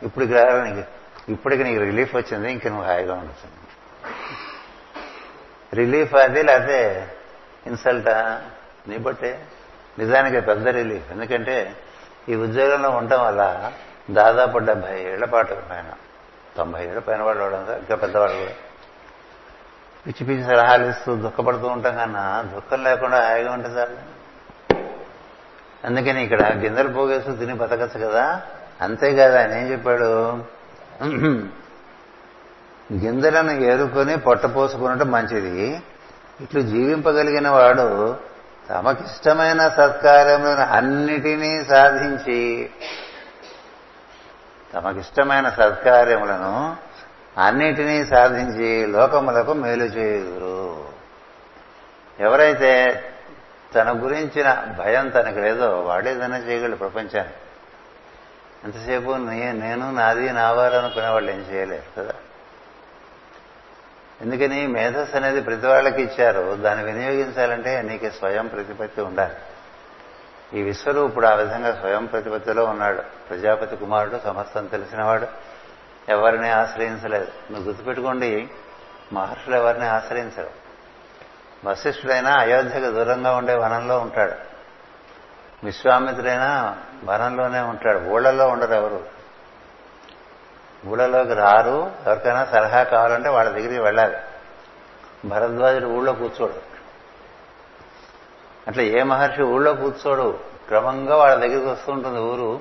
ఇప్పుడు నీకు ఇప్పటికి నీకు రిలీఫ్ వచ్చింది ఇంక నువ్వు హాయిగా ఉండొచ్చు. రిలీఫ్ అది లేకపోతే ఇన్సల్టా? నీ బట్టే. నిజానికి పెద్ద రిలీఫ్. ఎందుకంటే ఈ ఉద్యోగంలో ఉండటం వల్ల దాదాపు డెబ్బై ఏళ్ళ పాటు పైన తొంభై ఏళ్ళ పైన వాళ్ళు ఇంకా పెద్దవాళ్ళు కూడా. పిచ్చి పిచ్చి సలహాలు ఇస్తూ దుఃఖపడుతూ ఉంటాం కన్నా దుఃఖం లేకుండా హాయిగా ఉంటుంది చాలు. అందుకని ఇక్కడ గింజలు పోగేస్తూ తిని బతకచ్చు కదా. అంతేకాదు ఆయన ఏం చెప్పాడు? గింజలను ఏరుకొని పొట్టపోసుకునటం మంచిది. ఇట్లు జీవింపగలిగిన వాడు తమకిష్టమైన సత్కార్యములను అన్నిటినీ సాధించి తమకిష్టమైన సత్కార్యములను అన్నిటినీ సాధించి లోకములకు మేలు చేయుదురు. ఎవరైతే తన గురించిన భయం తనకు లేదో వాడేదైనా చేయగలడు ప్రపంచానికి. ఎంతసేపు నేను నాది నావారు అనుకునే వాళ్ళు ఏం చేయలేరు కదా. ఎందుకని మేధస్సు అనేది ప్రతి వాళ్ళకి ఇచ్చారు. దాన్ని వినియోగించాలంటే నీకు స్వయం ప్రతిపత్తి ఉండాలి. ఈ విశ్వరూపుడు ఆ విధంగా స్వయం ప్రతిపత్తిలో ఉన్నాడు. ప్రజాపతి కుమారుడు సమస్తం తెలిసినవాడు ఎవరిని ఆశ్రయించలేదు. నువ్వు గుర్తుపెట్టుకోండి మహర్షులు ఎవరిని ఆశ్రయించరు? వశిష్ఠుడైనా అయోధ్యకు దూరంగా ఉండే వనంలో ఉంటాడు. విశ్వామిత్రైనా వనంలోనే ఉంటాడు. ఊళ్ళలో ఉండరు ఎవరు. ఊళ్ళలోకి రారు. ఎవరికైనా సలహా కావాలంటే వాళ్ళ దగ్గరికి వెళ్ళాలి. భరద్వాజుడు ఊళ్ళో కూర్చోడు. అట్లా ఏ మహర్షి ఊళ్ళో కూర్చోడు? క్రమంగా వాళ్ళ దగ్గరికి వస్తూ ఉంటుంది ఊరు.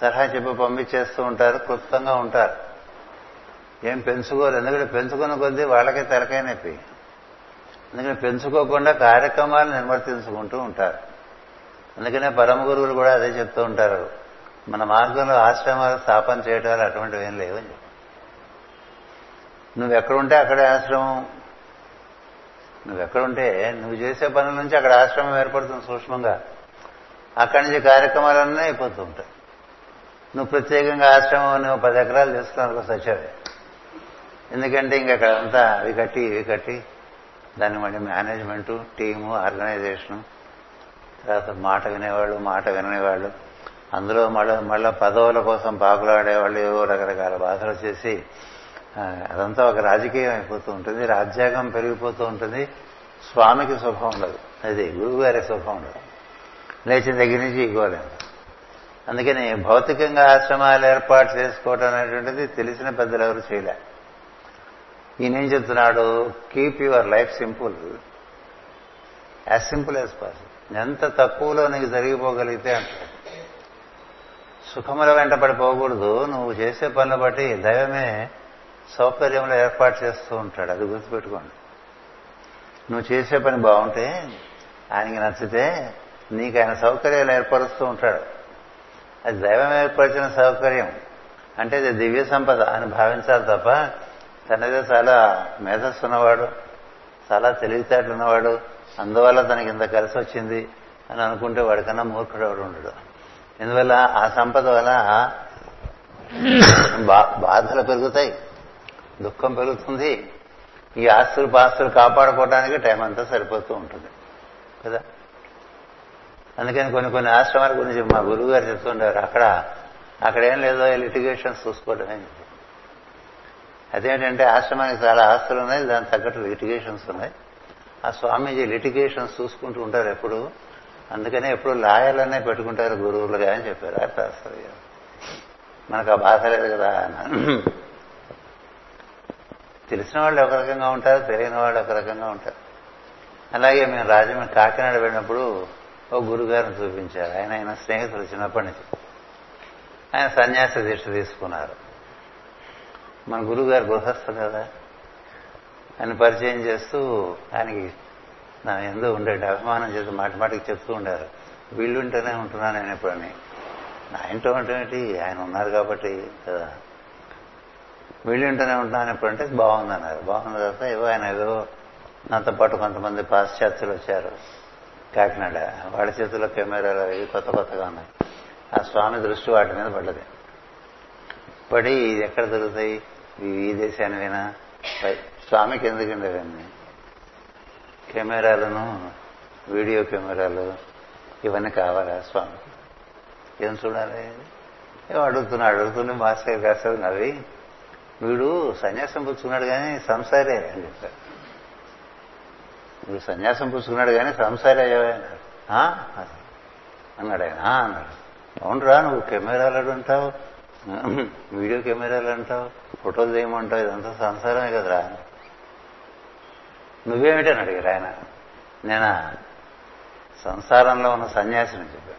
సలహా చెప్పి పంపించేస్తూ ఉంటారు. క్లుప్తంగా ఉంటారు. ఏం పెంచుకోరు. ఎందుకంటే పెంచుకున్న కొద్దీ వాళ్ళకే తెరకైనప్పి. ఎందుకంటే పెంచుకోకుండా కార్యక్రమాలు నిర్వర్తించుకుంటూ ఉంటారు. అందుకనే పరమ గురువులు కూడా అదే చెప్తూ ఉంటారు. మన మార్గంలో ఆశ్రమాలు స్థాపన చేయటాలు అటువంటివి ఏం లేవని చెప్పి. నువ్వు ఎక్కడుంటే అక్కడే ఆశ్రమం. నువ్వెక్కడుంటే నువ్వు చేసే పనుల నుంచి అక్కడ ఆశ్రమం ఏర్పడుతుంది సూక్ష్మంగా. అక్కడి నుంచి కార్యక్రమాలన్నీ అయిపోతూ ఉంటాయి. నువ్వు ప్రత్యేకంగా ఆశ్రమం నువ్వు పది ఎకరాలు తీసుకున్నావు సచ్చావే ఎందుకంటే ఇంకక్కడంతా అవి కట్టి ఇవి కట్టి దాన్ని మళ్ళీ మేనేజ్మెంటు టీము ఆర్గనైజేషను తర్వాత మాట వినేవాళ్ళు మాట విననేవాళ్ళు. అందులో మళ్ళీ మళ్ళీ పదవుల కోసం పాకులాడేవాళ్ళు ఏవో రకరకాల బాధలు చేసి అదంతా ఒక రాజకీయం అయిపోతూ ఉంటుంది. రాజ్యాంగం పెరిగిపోతూ ఉంటుంది. స్వామికి శుభం ఉండదు. అది గురువు గారి ఉండదు. లేచిన దగ్గర నుంచి ఇవ్వలేము. అందుకని భౌతికంగా ఆశ్రమాలు ఏర్పాటు చేసుకోవటం అనేటువంటిది తెలిసిన పెద్దలు ఎవరు చేయలే. ఈయనేం చెప్తున్నాడు? Keep your life simple as simple as possible ఎంత తక్కువలో నీకు జరిగిపోగలిగితే అంట సుఖముల వెంట పడిపోకూడదు. నువ్వు చేసే పనులు బట్టి దైవమే సౌకర్యంలో ఏర్పాటు చేస్తూ ఉంటాడు. అది గుర్తుపెట్టుకోండి. నువ్వు చేసే పని బాగుంటే ఆయనకి నచ్చితే నీకు ఆయన సౌకర్యాలు ఏర్పరుస్తూ ఉంటాడు. అది దైవం ఏర్పరిచిన సౌకర్యం. అంటే అది దివ్య సంపద అని భావించాలి తప్ప తనదే చాలా మేధస్సు ఉన్నవాడు చాలా తెలివితేటలు ఉన్నవాడు అందువల్ల తనకి ఇంత కలిసి వచ్చింది అని అనుకుంటే వాడికన్నా మూర్ఖుడు ఎవడు ఉండడు. ఎందువల్ల ఆ సంపద వల్ల బాధలు పెరుగుతాయి దుఃఖం పెరుగుతుంది. ఈ ఆస్తులు పాస్తులు కాపాడుకోవడానికి టైం అంతా సరిపోతూ ఉంటుంది. కదా? అందుకని కొన్ని కొన్ని ఆశ్రమాల గురించి మా గురువు గారు చెప్తుంటారు అక్కడ అక్కడ ఏం లేదో లిటిగేషన్స్ చూసుకోవడమే అదేంటంటే ఆశ్రమానికి చాలా ఆస్తులు ఉన్నాయి దానికి తగ్గట్టు లిటిగేషన్స్ ఉన్నాయి. ఆ స్వామీజీ లిటిగేషన్స్ చూసుకుంటూ ఉంటారు ఎప్పుడు. అందుకనే ఎప్పుడు లాయర్లనే పెట్టుకుంటారు గురువులుగా అని చెప్పారు. అర్థం అసలు మనకు ఆ బాధ లేదు కదా తెలిసిన వాళ్ళు ఒక రకంగా ఉంటారు తెలియని వాళ్ళు ఒక రకంగా ఉంటారు. అలాగే మేము రాజమండ్రి కాకినాడ వెళ్ళినప్పుడు ఓ గురుగారిని చూపించారు. ఆయన ఆయన స్నేహితులు చిన్నప్పటి నుంచి. ఆయన సన్యాస దీక్ష తీసుకున్నారు. మన గురుగారు గృహస్థు కదా. ఆయన పరిచయం చేస్తూ ఆయనకి నా ఎందు ఉండే అభిమానం చేసి మాటి మాటికి చెప్తూ ఉండారు. వీళ్ళుంటేనే ఉంటున్నాను నేను ఎప్పుడని ఆయనతో ఉంటేంటి ఆయన ఉన్నారు కాబట్టి కదా. వీళ్ళుంటూనే ఉంటున్నాను ఎప్పుడంటే బాగుందన్నారు. బాగున్న తర్వాత ఏవో ఆయన ఏదో నాతో పాటు కొంతమంది పాశ్చాత్యులు వచ్చారు. కాకినాడ. వాళ్ళ చేతిలో కెమెరాలు అవి కొత్త కొత్తగా ఉన్నాయి. ఆ స్వామి దృష్టి వాటి మీద పడ్డది. పడి ఇది ఎక్కడ దొరుకుతాయి? ఈ దేశానివైనా? స్వామికి ఎందుకండి అవన్నీ? కెమెరాలను వీడియో కెమెరాలు ఇవన్నీ కావాలా స్వామికి? ఏం చూడాలి? ఏం అడుగుతున్నా? అడుగుతుండే మాస్టర్ కాసేది నవ్వి వీడు సన్యాసం పుచ్చుకున్నాడు కానీ సంసారే అని చెప్పారు వీడు సన్యాసం పుచ్చుకున్నాడు కానీ సంసారే అయ్యావా అన్నాడు ఆయన. అన్నాడు. అవునరా నువ్వు కెమెరాలు అంటావు వీడియో కెమెరాలు అంటావు ఫోటోలు తీయమంటావు ఇదంతా సంసారమే కదరా. నువ్వేమిటని అడిగారు ఆయన. నేను? సంసారంలో ఉన్న సన్యాసిని చెప్పాను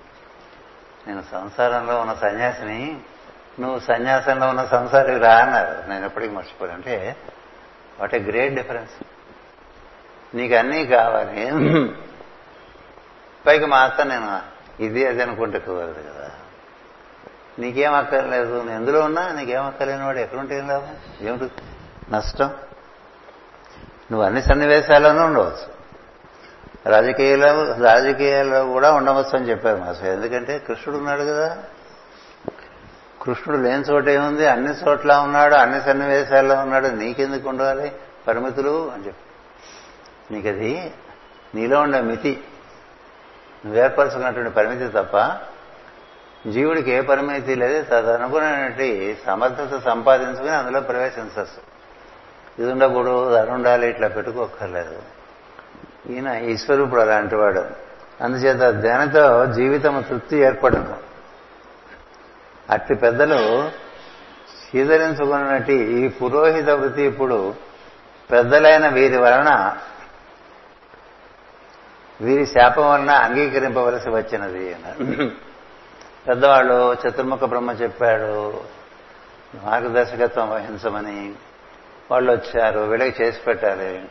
నేను సంసారంలో ఉన్న సన్యాసిని నువ్వు సన్యాసంలో ఉన్న సంసారికి రా అన్నారు. నేను ఎప్పటికీ మర్చిపోయాను అంటే వాట్ ఏ గ్రేట్ డిఫరెన్స్ నీకు అన్నీ కావాలి. పైకి మాత్రం నేను ఇది అది అనుకుంటే కుదరదు కదా. నీకేం అక్కర్లేదు. ఎందులో ఉన్నా నీకేం అక్కర్లేని వాడు ఎక్కడుంటే ఏం లాభం? ఏమిటి నష్టం? నువ్వు అన్ని సన్నివేశాల్లోనూ ఉండవచ్చు. రాజకీయాల్లో రాజకీయాల్లో కూడా ఉండవచ్చు అని చెప్పారు మాస్టర్. ఎందుకంటే కృష్ణుడు ఉన్నాడు కదా. కృష్ణుడు లేని చోట ఏముంది అన్ని చోట్ల ఉన్నాడు అన్ని సన్నివేశాల్లో ఉన్నాడు. నీకెందుకు ఉండాలి పరిమితులు అని చెప్పి. నీకది నీలో ఉండే మితి. నువ్వేర్పరచుకున్నటువంటి పరిమితి తప్ప జీవుడికి ఏ పరిమితి లేదు. తదనుగుణమైనటువంటి సమర్థత సంపాదించుకుని అందులో ప్రవేశించచ్చు ఇది ఉండకూడదు అది ఉండాలి ఇట్లా పెట్టుకోక్కర్లేదు. ఈయన ఈశ్వరూపుడు అలాంటి వాడు అందుచేత ధ్యానంతో జీవితం తృప్తి ఏర్పడను అట్టి పెద్దలు స్వీకరించుకున్నట్టు ఈ పురోహిత వృత్తి ఇప్పుడు పెద్దలైన వీరి వలన వీరి శాపం వలన అంగీకరింపవలసి వచ్చినది పెద్దవాళ్ళు చతుర్ముఖ బ్రహ్మ చెప్పాడు మార్గదర్శకత్వం వహించమని వాళ్ళు వచ్చారు వీళ్ళకి చేసి పెట్టాలి.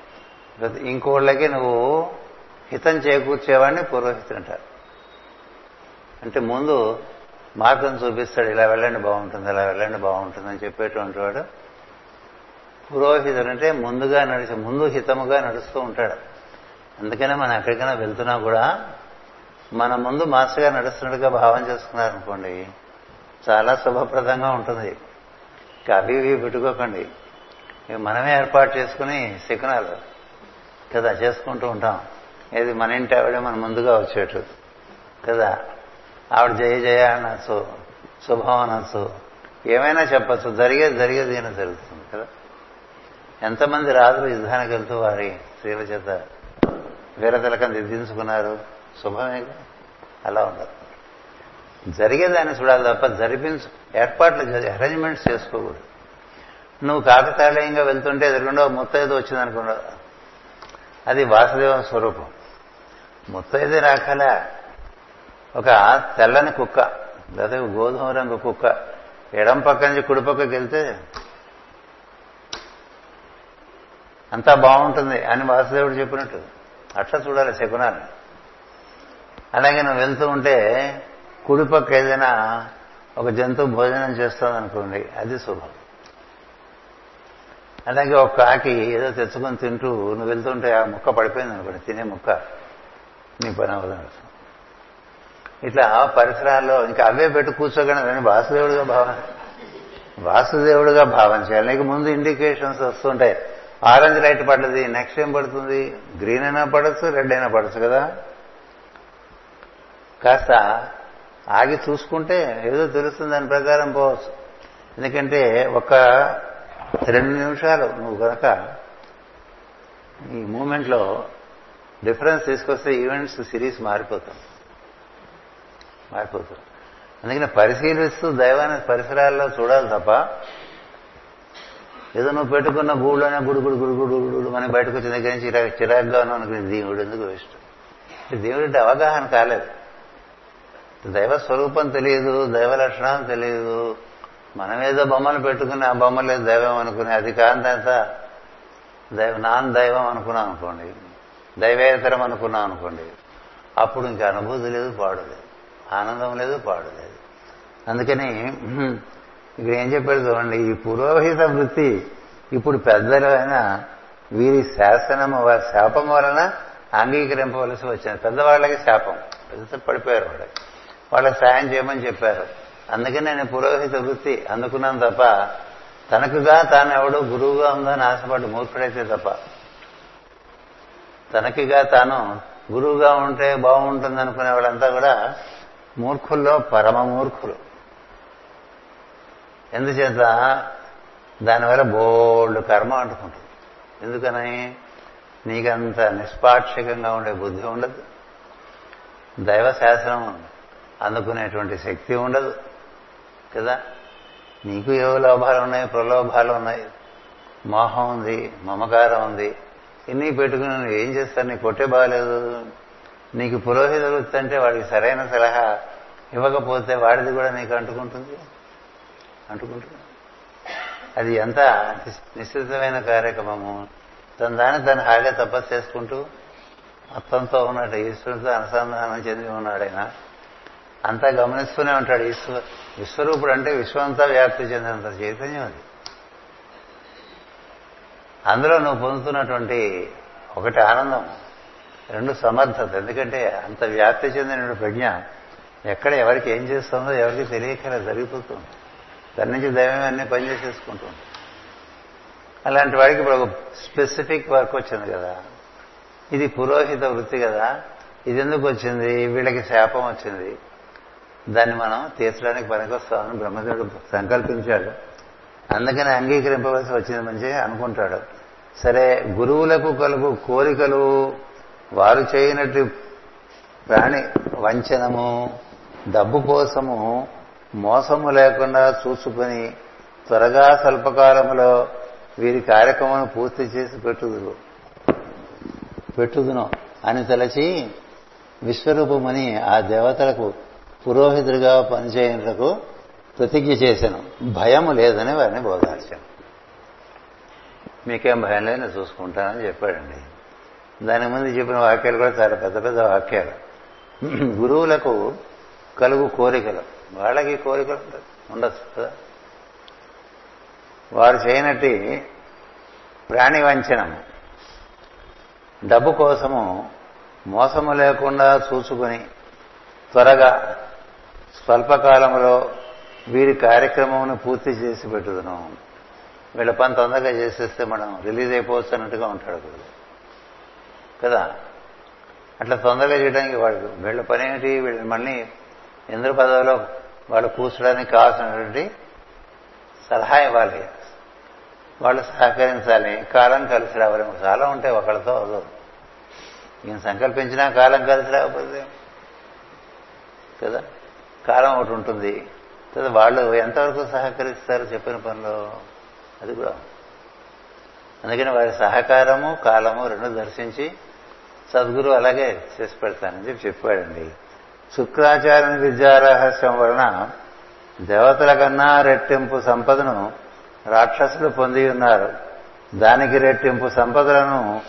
ఇంకోళ్ళకి నువ్వు హితం చేకూర్చేవాడిని పురోహితుడు అంటారు. అంటే ముందు మార్గం చూపిస్తాడు ఇలా వెళ్ళండి బాగుంటుంది ఇలా వెళ్ళండి బాగుంటుంది అని చెప్పేటువంటి వాడు పురోహితుడు అంటే ముందుగా నడిచి ముందు హితముగా నడుస్తూ ఉంటాడు. అందుకనే మనం ఎక్కడికైనా వెళ్తున్నా కూడా మన ముందు మాస్టర్గా నడుస్తున్నట్టుగా భావం చేసుకున్నారనుకోండి చాలా శుభప్రదంగా ఉంటుంది. అవి ఇవి పెట్టుకోకండి. మనమే ఏర్పాటు చేసుకుని శకునాలు కదా చేసుకుంటూ ఉంటాం. ఏది మన ఇంటి ఆవిడే మన ముందుగా వచ్చేట్టు కదా. ఆవిడ జయ జయ అనొచ్చు శుభం అనొచ్చు ఏమైనా చెప్పచ్చు. జరిగేది జరిగేది అయినా జరుగుతుంది కదా. ఎంతమంది రాజులు యుద్ధానికి వెళ్తూ వారి స్త్రీల చేత వీరతిలకం దిద్దించుకున్నారు? శుభమే అలా ఉండదు. జరిగేదాన్ని చూడాలి తప్ప జరిపించు ఏర్పాట్లు అరేంజ్మెంట్స్ చేసుకోకూడదు. నువ్వు కాకతాళీయంగా వెళ్తుంటే ఎదురుగుండా ముత్తైదు వచ్చిందనుకున్నావు. అది వాసుదేవం స్వరూపం. ముత్తైదే రాకల? ఒక తెల్లని కుక్క లేదా గోధుమ రంగు కుక్క. ఎడం పక్క నుంచి కుడి పక్కకి వెళ్తే అంతా బాగుంటుంది అని వాసుదేవుడు చెప్పినట్టు. అట్లా చూడాలి శకునాన్ని అలాగే నువ్వు వెళ్తూ ఉంటే కుడిపక్క ఏదైనా ఒక జంతువు భోజనం చేస్తుంది అనుకోండి అది శుభం. అలాగే ఒక కాకి ఏదో తెచ్చుకొని తింటూ నువ్వు వెళ్తుంటే ఆ ముక్క పడిపోయింది అనుకోండి తినే ముక్క. నీ పని అవ్వదు. ఇట్లా పరిసరాల్లో ఇంకా అవే పెట్టి కూర్చోగానే వాసుదేవుడిగా భావం వాసుదేవుడిగా భావన చేయాలి. నీకు ముందు ఇండికేషన్స్ వస్తుంటాయి. ఆరెంజ్ లైట్ పడ్డది నెక్స్ట్ ఏం పడుతుంది? గ్రీన్ అయినా పడచ్చు రెడ్ అయినా పడచ్చు కదా? కాస్త ఆగి చూసుకుంటే ఏదో తెలుస్తుంది దాని ప్రకారం పోవచ్చు. ఎందుకంటే ఒక రెండు నిమిషాలు. నువ్వు కనుక ఈ మూమెంట్లో డిఫరెన్స్ తీసుకొస్తే ఈవెంట్స్ సిరీస్ మారిపోతుంది మారిపోతుంది అందుకని పరిశీలిస్తూ దైవాన్ని పరిసరాల్లో చూడాలి తప్ప ఏదో నువ్వు పెట్టుకున్న గూడులోనే గుడు గుడు గుడు గుడు గుడు మనం బయటకు వచ్చిన దగ్గర నుంచి చిరాకు చిరాగ్గా ఉన్నావు అనుకుని దేవుడు ఎందుకు ఇష్టం దేవుడి అవగాహన కాలేదు. దైవ స్వరూపం తెలియదు దైవ లక్షణం తెలియదు. మనం ఏదో బొమ్మను పెట్టుకుని ఆ బొమ్మలే దైవం అనుకుని అది కాంతంతా దైవ నాన్ దైవం అనుకున్నాం అనుకోండి దైవేతరం అనుకున్నాం అనుకోండి అప్పుడు ఇంకా అనుభూతి లేదు పాడు లేదు. ఆనందం లేదు పాడు లేదు. అందుకని ఇక్కడ ఏం చెప్పారు చూడండి ఈ పురోహిత వృత్తి ఇప్పుడు పెద్దలైన వీరి శాసనము వారి శాపం వలన అంగీకరింపవలసి వచ్చింది. పెద్దవాళ్ళకి శాపం. పెద్ద పడిపోయారు వాళ్ళకి. వాళ్ళకి సాయం చేయమని చెప్పారు. అందుకని నేను పురోహిత వృత్తి అందుకున్నాను తప్ప తనకుగా తాను ఎవడో గురువుగా ఉందని ఆశపడ్డ మూర్ఖుడైతే తప్ప. తనకిగా తాను గురువుగా ఉంటే బాగుంటుంది అనుకునే వాళ్ళంతా కూడా మూర్ఖుల్లో పరమ మూర్ఖులు. ఎందుచేత? దానివల్ల బోల్డ్ కర్మ అంటుకుంటుంది. ఎందుకని? నీకంత నిష్పాక్షికంగా ఉండే బుద్ధి ఉండదు. దైవ శాస్త్రం అందుకునేటువంటి శక్తి ఉండదు. కదా? నీకు ఏవో లోభాలు ఉన్నాయి? ప్రలోభాలు ఉన్నాయి. మోహం ఉంది మమకారం ఉంది. ఇన్ని పెట్టుకుని నువ్వు ఏం చేస్తాను నీకు కొట్టే బాగలేదు. నీకు పురోహితులు వస్తుంటే వాడికి సరైన సలహా ఇవ్వకపోతే వాడిది కూడా నీకు అంటుకుంటుంది? అంటుకుంటుంది. అది ఎంత నిశ్చితమైన కార్యక్రమము. తన దాన్ని తను హాయిగా తపస్సు చేసుకుంటూ మొత్తంతో ఉన్నట్టు ఈశ్వరుడితో అనుసంధానం చెంది ఉన్నాడైనా అంతా గమనిస్తూనే ఉంటాడు. ఈశ్వర విశ్వరూపుడు అంటే విశ్వంతా వ్యాప్తి చెందినంత చైతన్యం అది. అందులో నువ్వు పొందుతున్నటువంటి ఒకటి ఆనందం రెండు సమర్థత. ఎందుకంటే అంత వ్యాప్తి చెందిన ప్రజ్ఞ ఎక్కడ ఎవరికి ఏం చేస్తుందో ఎవరికి తెలియకలా జరిగిపోతుంది. దాని నుంచి దైవం అన్ని పనిచేసేసుకుంటుంది అలాంటి వాడికి ఇప్పుడు ఒక స్పెసిఫిక్ వర్క్ వచ్చింది కదా. ఇది పురోహిత వృత్తి కదా. ఇది ఎందుకు వచ్చింది? వీళ్ళకి శాపం వచ్చింది. దాన్ని మనం తీర్చడానికి పనికొస్తామని బ్రహ్మదేవుడు సంకల్పించాడు. అందుకని అంగీకరింపవలసి వచ్చింది మంచి అనుకుంటాడు. సరే గురువులకు కలుగు కోరికలు వారు చేయనట్టు ప్రాణి వంచనము డబ్బు కోసము మోసము లేకుండా చూసుకుని త్వరగా స్వల్పకాలంలో వీరి కార్యక్రమం పూర్తి చేసి పెట్టుదురు. పెట్టుదును అని తలచి విశ్వరూపమని ఆ దేవతలకు పురోహితుడిగా పనిచేయటకు ప్రతిజ్ఞ చేశాను. భయం లేదని వారిని బోధార్చాను మీకేం భయం లేదని చూసుకుంటానని చెప్పాడండి. దాని ముందు చెప్పిన వాక్యాలు కూడా చాలా పెద్ద పెద్ద వాక్యాలు. గురువులకు కలుగు కోరికలు. వాళ్ళకి కోరికలు ఉండదు కదా? వారు చేయనట్టి ప్రాణి వంచనం. డబ్బు కోసము మోసము లేకుండా చూసుకుని త్వరగా స్వల్పకాలంలో వీరి కార్యక్రమం పూర్తి చేసి పెట్టుదును. వీళ్ళ పని తొందరగా చేసేస్తే మనం రిలీజ్ అయిపోవచ్చు అన్నట్టుగా ఉంటాడు గురువు. కదా? అట్లా తొందరగా చేయడానికి వాడు వీళ్ళ పని ఏమిటి వీళ్ళని మళ్ళీ ఇంద్ర పదవిలో వాళ్ళు కూర్చోడానికి కావాల్సినటువంటి సలహా ఇవ్వాలి. వాళ్ళు సహకరించాలి. కాలం కలిసి రావాలి. చాలా ఉంటాయి ఒకళ్ళతో అవదు ఈయన సంకల్పించినా కాలం కలిసి రాకపోతే. కదా? కాలం ఒకటి ఉంటుంది. కదా వాళ్ళు ఎంతవరకు సహకరిస్తారు చెప్పిన పనిలో అది కూడా. అందుకని వారి సహకారము కాలము రెండు దర్శించి సద్గురు అలాగే చేసి పెడతానని చెప్పి చెప్పాడండి. శుక్రాచార్య విద్యారహస్యం వలన దేవతల కన్నా రెట్టింపు సంపదను రాక్షసులు పొంది ఉన్నారు. దానికి రెట్టింపు సంపదలను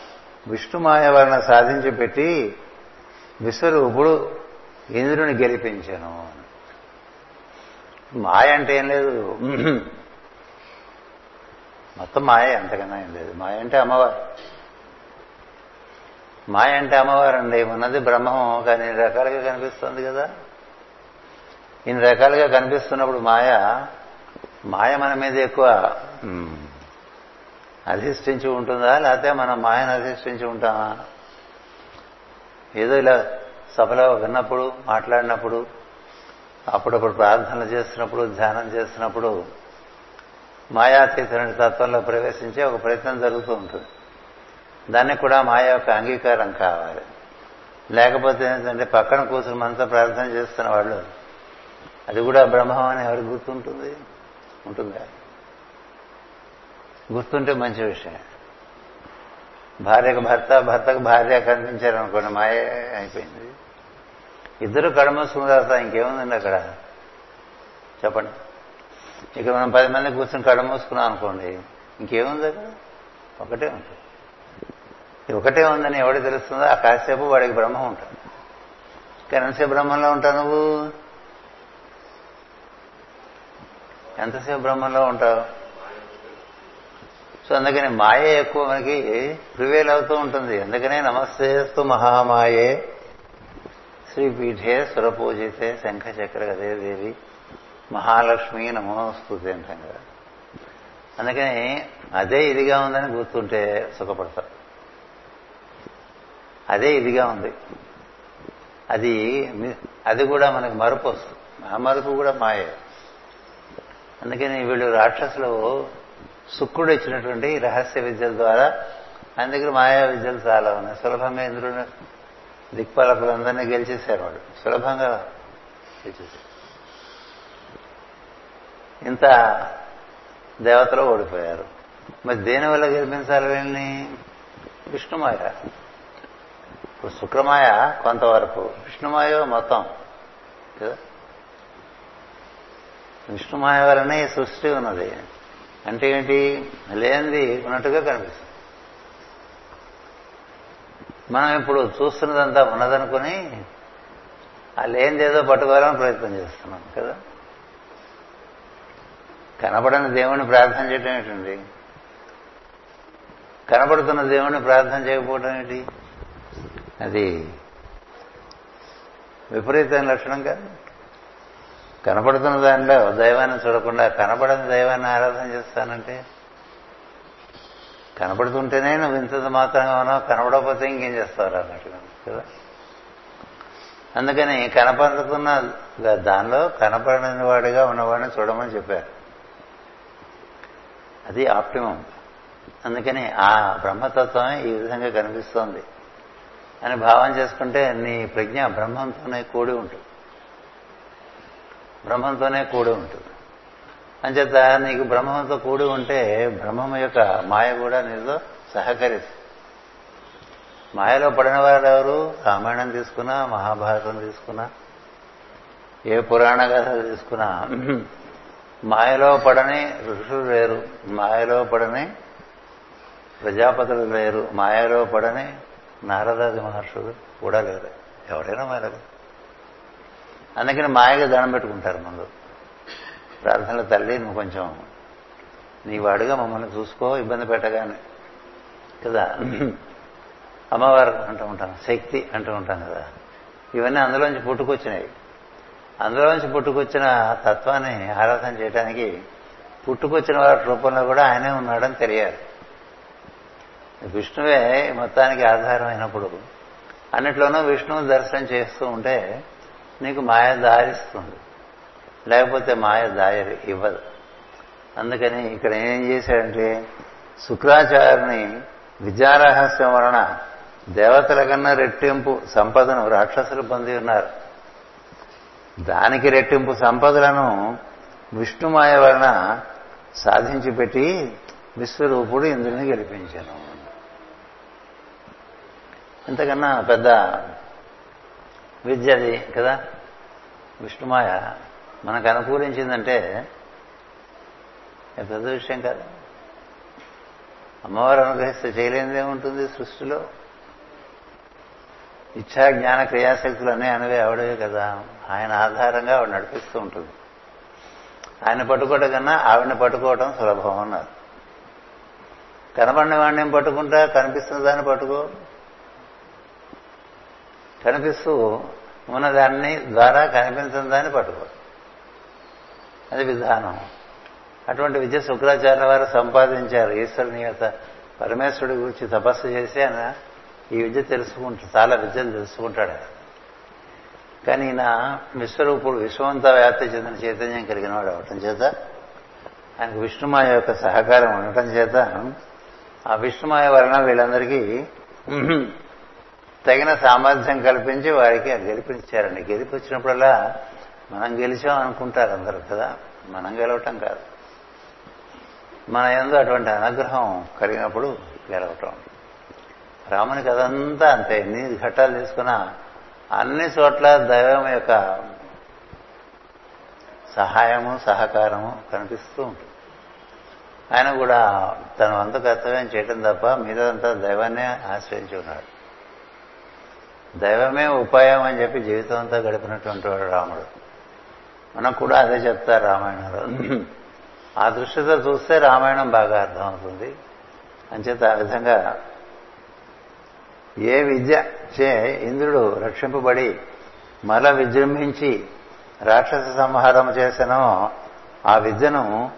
విష్ణుమాయ వలన సాధించి పెట్టి విశ్వరూపుడు ఇంద్రుని గెలిపించాను. మాయ అంటే ఏం లేదు. మొత్తం మాయ అంతకన్నా ఏం లేదు. మాయ అంటే అమ్మవారు. మాయ అంటే అమ్మవారు అండి ఉన్నది బ్రహ్మం కానీ ఇన్ని రకాలుగా కనిపిస్తుంది కదా. ఇన్ని రకాలుగా కనిపిస్తున్నప్పుడు మాయ మాయ మన మీద ఎక్కువ అధిష్ఠించి ఉంటుందా? లేకపోతే మనం మాయను అధిష్ఠించి ఉంటామా? ఏదో ఇలా సభలో విన్నప్పుడు మాట్లాడినప్పుడు అప్పుడప్పుడు ప్రార్థన చేస్తున్నప్పుడు ధ్యానం చేస్తున్నప్పుడు మాయాతీతమైన తత్వంలో ప్రవేశించే ఒక ప్రయత్నం జరుగుతూ ఉంటుంది. దానికి కూడా మాయా యొక్క అంగీకారం కావాలి. లేకపోతే ఏంటంటే పక్కన కూర్చుని మనతో ప్రార్థన చేస్తున్న వాళ్ళు అది కూడా బ్రహ్మం అని ఎవరికి గుర్తుంటుంది? ఉంటుందా? గుర్తుంటే మంచి విషయం. భార్యకు భర్త భర్తకు భార్య కనిపించారనుకోండి మాయ అయిపోయింది. ఇద్దరు కడమూసుకున్న తర్వాత ఇంకేముందండి అక్కడ? చెప్పండి. ఇక మనం పది మంది కూర్చొని కడమూసుకున్నాం అనుకోండి ఇంకేముంది అక్కడ? ఒకటే ఉంటుంది. ఒకటే ఉందని ఎవడు తెలుస్తుందో ఆ కాసేపు వాడికి బ్రహ్మం ఉంటాడు కానీ ఎంతసేపు బ్రహ్మంలో ఉంటావు నువ్వు? ఎంతసేపు బ్రహ్మంలో ఉంటావు? సో అందుకని మాయ ఎక్కువ మనకి ప్రివేల్ అవుతూ ఉంటుంది. అందుకనే నమస్తేస్తు మహామాయే. శ్రీపీఠే సురపూజితే శంఖ చక్ర గదే దేవి మహాలక్ష్మి నమోస్తుతి అంటాం కదా అందుకని అదే ఇదిగా ఉందని గుర్తుంటే సుఖపడతారు. అదే ఇదిగా ఉంది. అది అది కూడా మనకు మరుపు వస్తుంది. ఆ మరుపు కూడా మాయే. అందుకని వీళ్ళు రాక్షసులు శుక్రుడు ఇచ్చినటువంటి రహస్య విద్యల ద్వారా ఆయన దగ్గర మాయా విద్యలు చాలా ఉన్నాయి. సులభంగా ఇంద్రుడు దిక్పాలకులందరినీ గెలిచేశారు వాడు సులభంగా ఇంత దేవతలు ఓడిపోయారు. మరి దేని వల్ల గెలిపించాలి వీళ్ళని? విష్ణుమాయ. ఇప్పుడు శుక్రమాయ కొంతవరకు విష్ణుమాయ మొత్తం కదా? విష్ణుమాయ వలనే సృష్టి ఉన్నది. అంటే ఏంటి? లేనిది ఉన్నట్టుగా కనిపిస్తుంది. మనం ఇప్పుడు చూస్తున్నదంతా ఉన్నదనుకుని ఆ లేనిదేదో పట్టుకోవాలని ప్రయత్నం చేస్తున్నాం కదా? కనపడని దేవుణ్ణి ప్రార్థన చేయటం ఏంటండి? కనపడుతున్న దేవుణ్ణి ప్రార్థన చేయకపోవటం ఏంటి? అది విపరీతమైన లక్షణం కాదు. కనపడుతున్న దానిలో దైవాన్ని చూడకుండా కనపడని దైవాన్ని ఆరాధన చేస్తానంటే కనబడుతుంటేనే నువ్వు ఇంత మాత్రంగా ఉన్నావు కనబడకపోతే ఇంకేం చేస్తావు అన్నట్టుగా కదా? అందుకని కనపడుతున్న దానిలో కనపడని వాడిగా ఉన్నవాడిని చూడమని చెప్పారు. అది ఆప్టిమం. అందుకని ఆ బ్రహ్మతత్వమే ఈ విధంగా కనిపిస్తోంది. అని భావం చేసుకుంటే నీ ప్రజ్ఞ బ్రహ్మంతోనే కూడి ఉంటుంది. బ్రహ్మంతోనే కూడి ఉంటుంది. అంచేత నీకు బ్రహ్మంతో కూడి ఉంటే బ్రహ్మం యొక్క మాయ కూడా నీతో సహకరిస్తుంది. మాయలో పడిన వారు ఎవరు? రామాయణం తీసుకున్నా మహాభారతం తీసుకున్నా ఏ పురాణ కథ తీసుకున్నా మాయలో పడని ఋషులు లేరు మాయలో పడని ప్రజాపతులు లేరు మాయలో పడని నారదాది మహర్షులు కూడా లేరు. ఎవరైనా మాయలు అందుకని మాయగా దండం పెట్టుకుంటారు ముందు. ప్రార్థనల తల్లి నువ్వు కొంచెం నీ వాడుగా మమ్మల్ని చూసుకో ఇబ్బంది పెట్టగానే కదా? అమ్మవారు అంటూ ఉంటాం శక్తి అంటూ ఉంటాం కదా? ఇవన్నీ అందులోంచి పుట్టుకొచ్చినాయి అందులోంచి పుట్టుకొచ్చిన తత్వాన్ని ఆరాధన చేయడానికి పుట్టుకొచ్చిన వారి రూపంలో కూడా ఆయనే ఉన్నాడని తెలియాలి. విష్ణువే మొత్తానికి ఆధారం అయినప్పుడు అన్నిట్లోనూ విష్ణువు దర్శనం చేస్తూ ఉంటే నీకు మాయ దారిస్తుంది. లేకపోతే మాయ దాయరు ఇవ్వదు. అందుకని ఇక్కడ ఏం చేశాడంటే శుక్రాచార్యుని విద్యారహస్యం వలన దేవతల కన్నా రెట్టింపు సంపదను రాక్షసులు పొంది ఉన్నారు. దానికి రెట్టింపు సంపదలను విష్ణుమాయ వలన సాధించి పెట్టి విశ్వరూపుడు ఇంద్రుని గెలిపించాను. ఇంతకన్నా పెద్ద విద్య అది కదా? విష్ణుమాయ మనకు అనుకూలించిందంటే పెద్ద విషయం కాదు. అమ్మవారు అనుగ్రహిస్తే చేయలేనిదే ఉంటుంది సృష్టిలో. ఇచ్చా జ్ఞాన క్రియాశక్తులు అన్నీ అనవే ఆవిడవే కదా. ఆయన ఆధారంగా ఆవిడ నడిపిస్తూ ఉంటుంది. ఆయన పట్టుకోవడం కన్నా ఆవిడని పట్టుకోవడం సులభం అన్నారు. కనబడిన వాడిని పట్టుకుంటా? కనిపిస్తున్న దాన్ని పట్టుకో. కనిపిస్తూ ఉన్న దాన్ని ద్వారా కనిపించిన దాన్ని పట్టుకో. అది విధానం. అటువంటి విద్య శుక్రాచార్య వారు సంపాదించారు. ఈశ్వరుని యొక్క పరమేశ్వరుడి గురించి తపస్సు చేసి ఆయన ఈ విద్య తెలుసుకుంటాడు చాలా విద్యను తెలుసుకుంటాడు కానీ ఈయన విశ్వరూపుడు విశ్వమంతా వ్యాప్తి చెందిన చైతన్యం కలిగిన వాడు అవటం చేత ఆయనకు విష్ణుమాయ యొక్క సహకారం ఉండటం చేత ఆ విష్ణుమాయ వలన వీళ్ళందరికీ తగిన సామర్థ్యం కల్పించి వారికి గెలిపించారండి. గెలిపించినప్పుడల్లా మనం గెలిచాం అనుకుంటారు అందరూ కదా? మనం గెలవటం కాదు. మన ఎందు అటువంటి అనుగ్రహం కలిగినప్పుడు గెలవటం. రామునికి అదంతా అంతే. ఎన్ని ఘట్టాలు తీసుకున్నా అన్ని చోట్ల దైవం యొక్క సహాయము సహకారము కనిపిస్తూ ఉంటుంది. ఆయన కూడా తన వంత కర్తవ్యం చేయటం తప్ప మీదంతా దైవాన్నే ఆశ్రయించి ఉన్నాడు. దైవమే ఉపాయం అని చెప్పి జీవితం అంతా గడిపినటువంటి వాడు రాముడు. మనకు కూడా అదే చెప్తారు రామాయణంలో ఆ దృష్టితో చూస్తే రామాయణం బాగా అర్థమవుతుంది. అంచేత ఆ విధంగా ఏ విద్య చే ఇంద్రుడు రక్షింపబడి మరల విజృంభించి రాక్షస సంహారం చేసనో ఆ విద్యను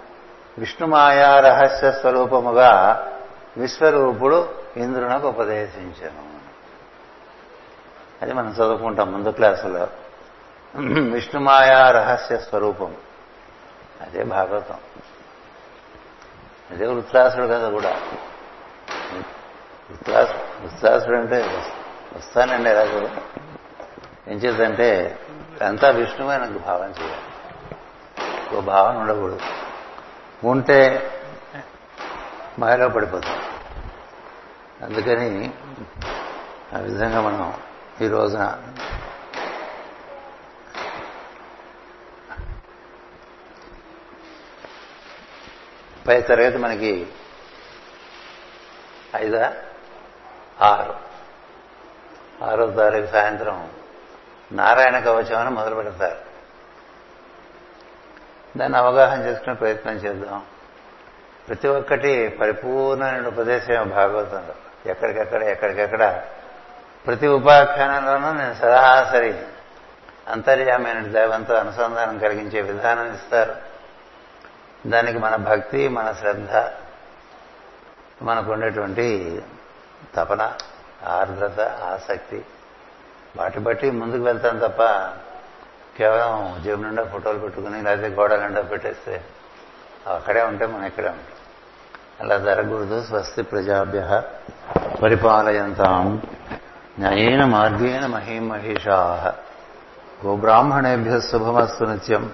విష్ణుమాయా రహస్య స్వరూపముగా విశ్వరూపుడు ఇంద్రునకు ఉపదేశించను. అది మనం చదువుకుంటాం ముందు క్లాసులో. విష్ణుమాయా రహస్య స్వరూపం. అదే భాగవతం. అదే వృత్రాసుడు కదా కూడా. వృత్రాసు వృత్రాసుడు అంటే వస్తానండి ఎలాగో ఏం చేద్దంటే అంతా విష్ణువే నాకు భావన చేయాలి. ఓ భావన ఉండకూడదు. ఉంటే మాయలో పడిపోతాం. అందుకని ఆ విధంగా మనం ఈ రోజున పై తరగతి మనకి ఐదా? ఆరు. ఆరో తారీఖు సాయంత్రం నారాయణ కవచం అని మొదలు పెడతారు. దాన్ని అవగాహన చేసుకునే ప్రయత్నం చేద్దాం. ప్రతి ఒక్కటి పరిపూర్ణమైన ఉపదేశం భాగవతంలో. ఎక్కడికెక్కడ ఎక్కడికెక్కడ. ప్రతి ఉపాఖ్యానంలోనూ నేను సరాసరి అంతర్యామైన దైవంతో అనుసంధానం కలిగించే విధానం ఇస్తారు. దానికి మన భక్తి మన శ్రద్ధ మనకు ఉండేటువంటి తపన ఆర్ద్రత ఆసక్తి వాటి బట్టి ముందుకు వెళ్తాం తప్ప కేవలం జేబు నిండా ఫోటోలు పెట్టుకుని లేకపోతే గోడ నిండా పెట్టేస్తే అక్కడే ఉంటే మనం ఇక్కడే ఉంటాం. అలా జరగకూడదు. స్వస్తి ప్రజాభ్య పరిపాలయంతాం. న్యాయేన మార్గేణ మహీమహిషా. గోబ్రాహ్మణేభ్య శుభమస్తు నిత్యం.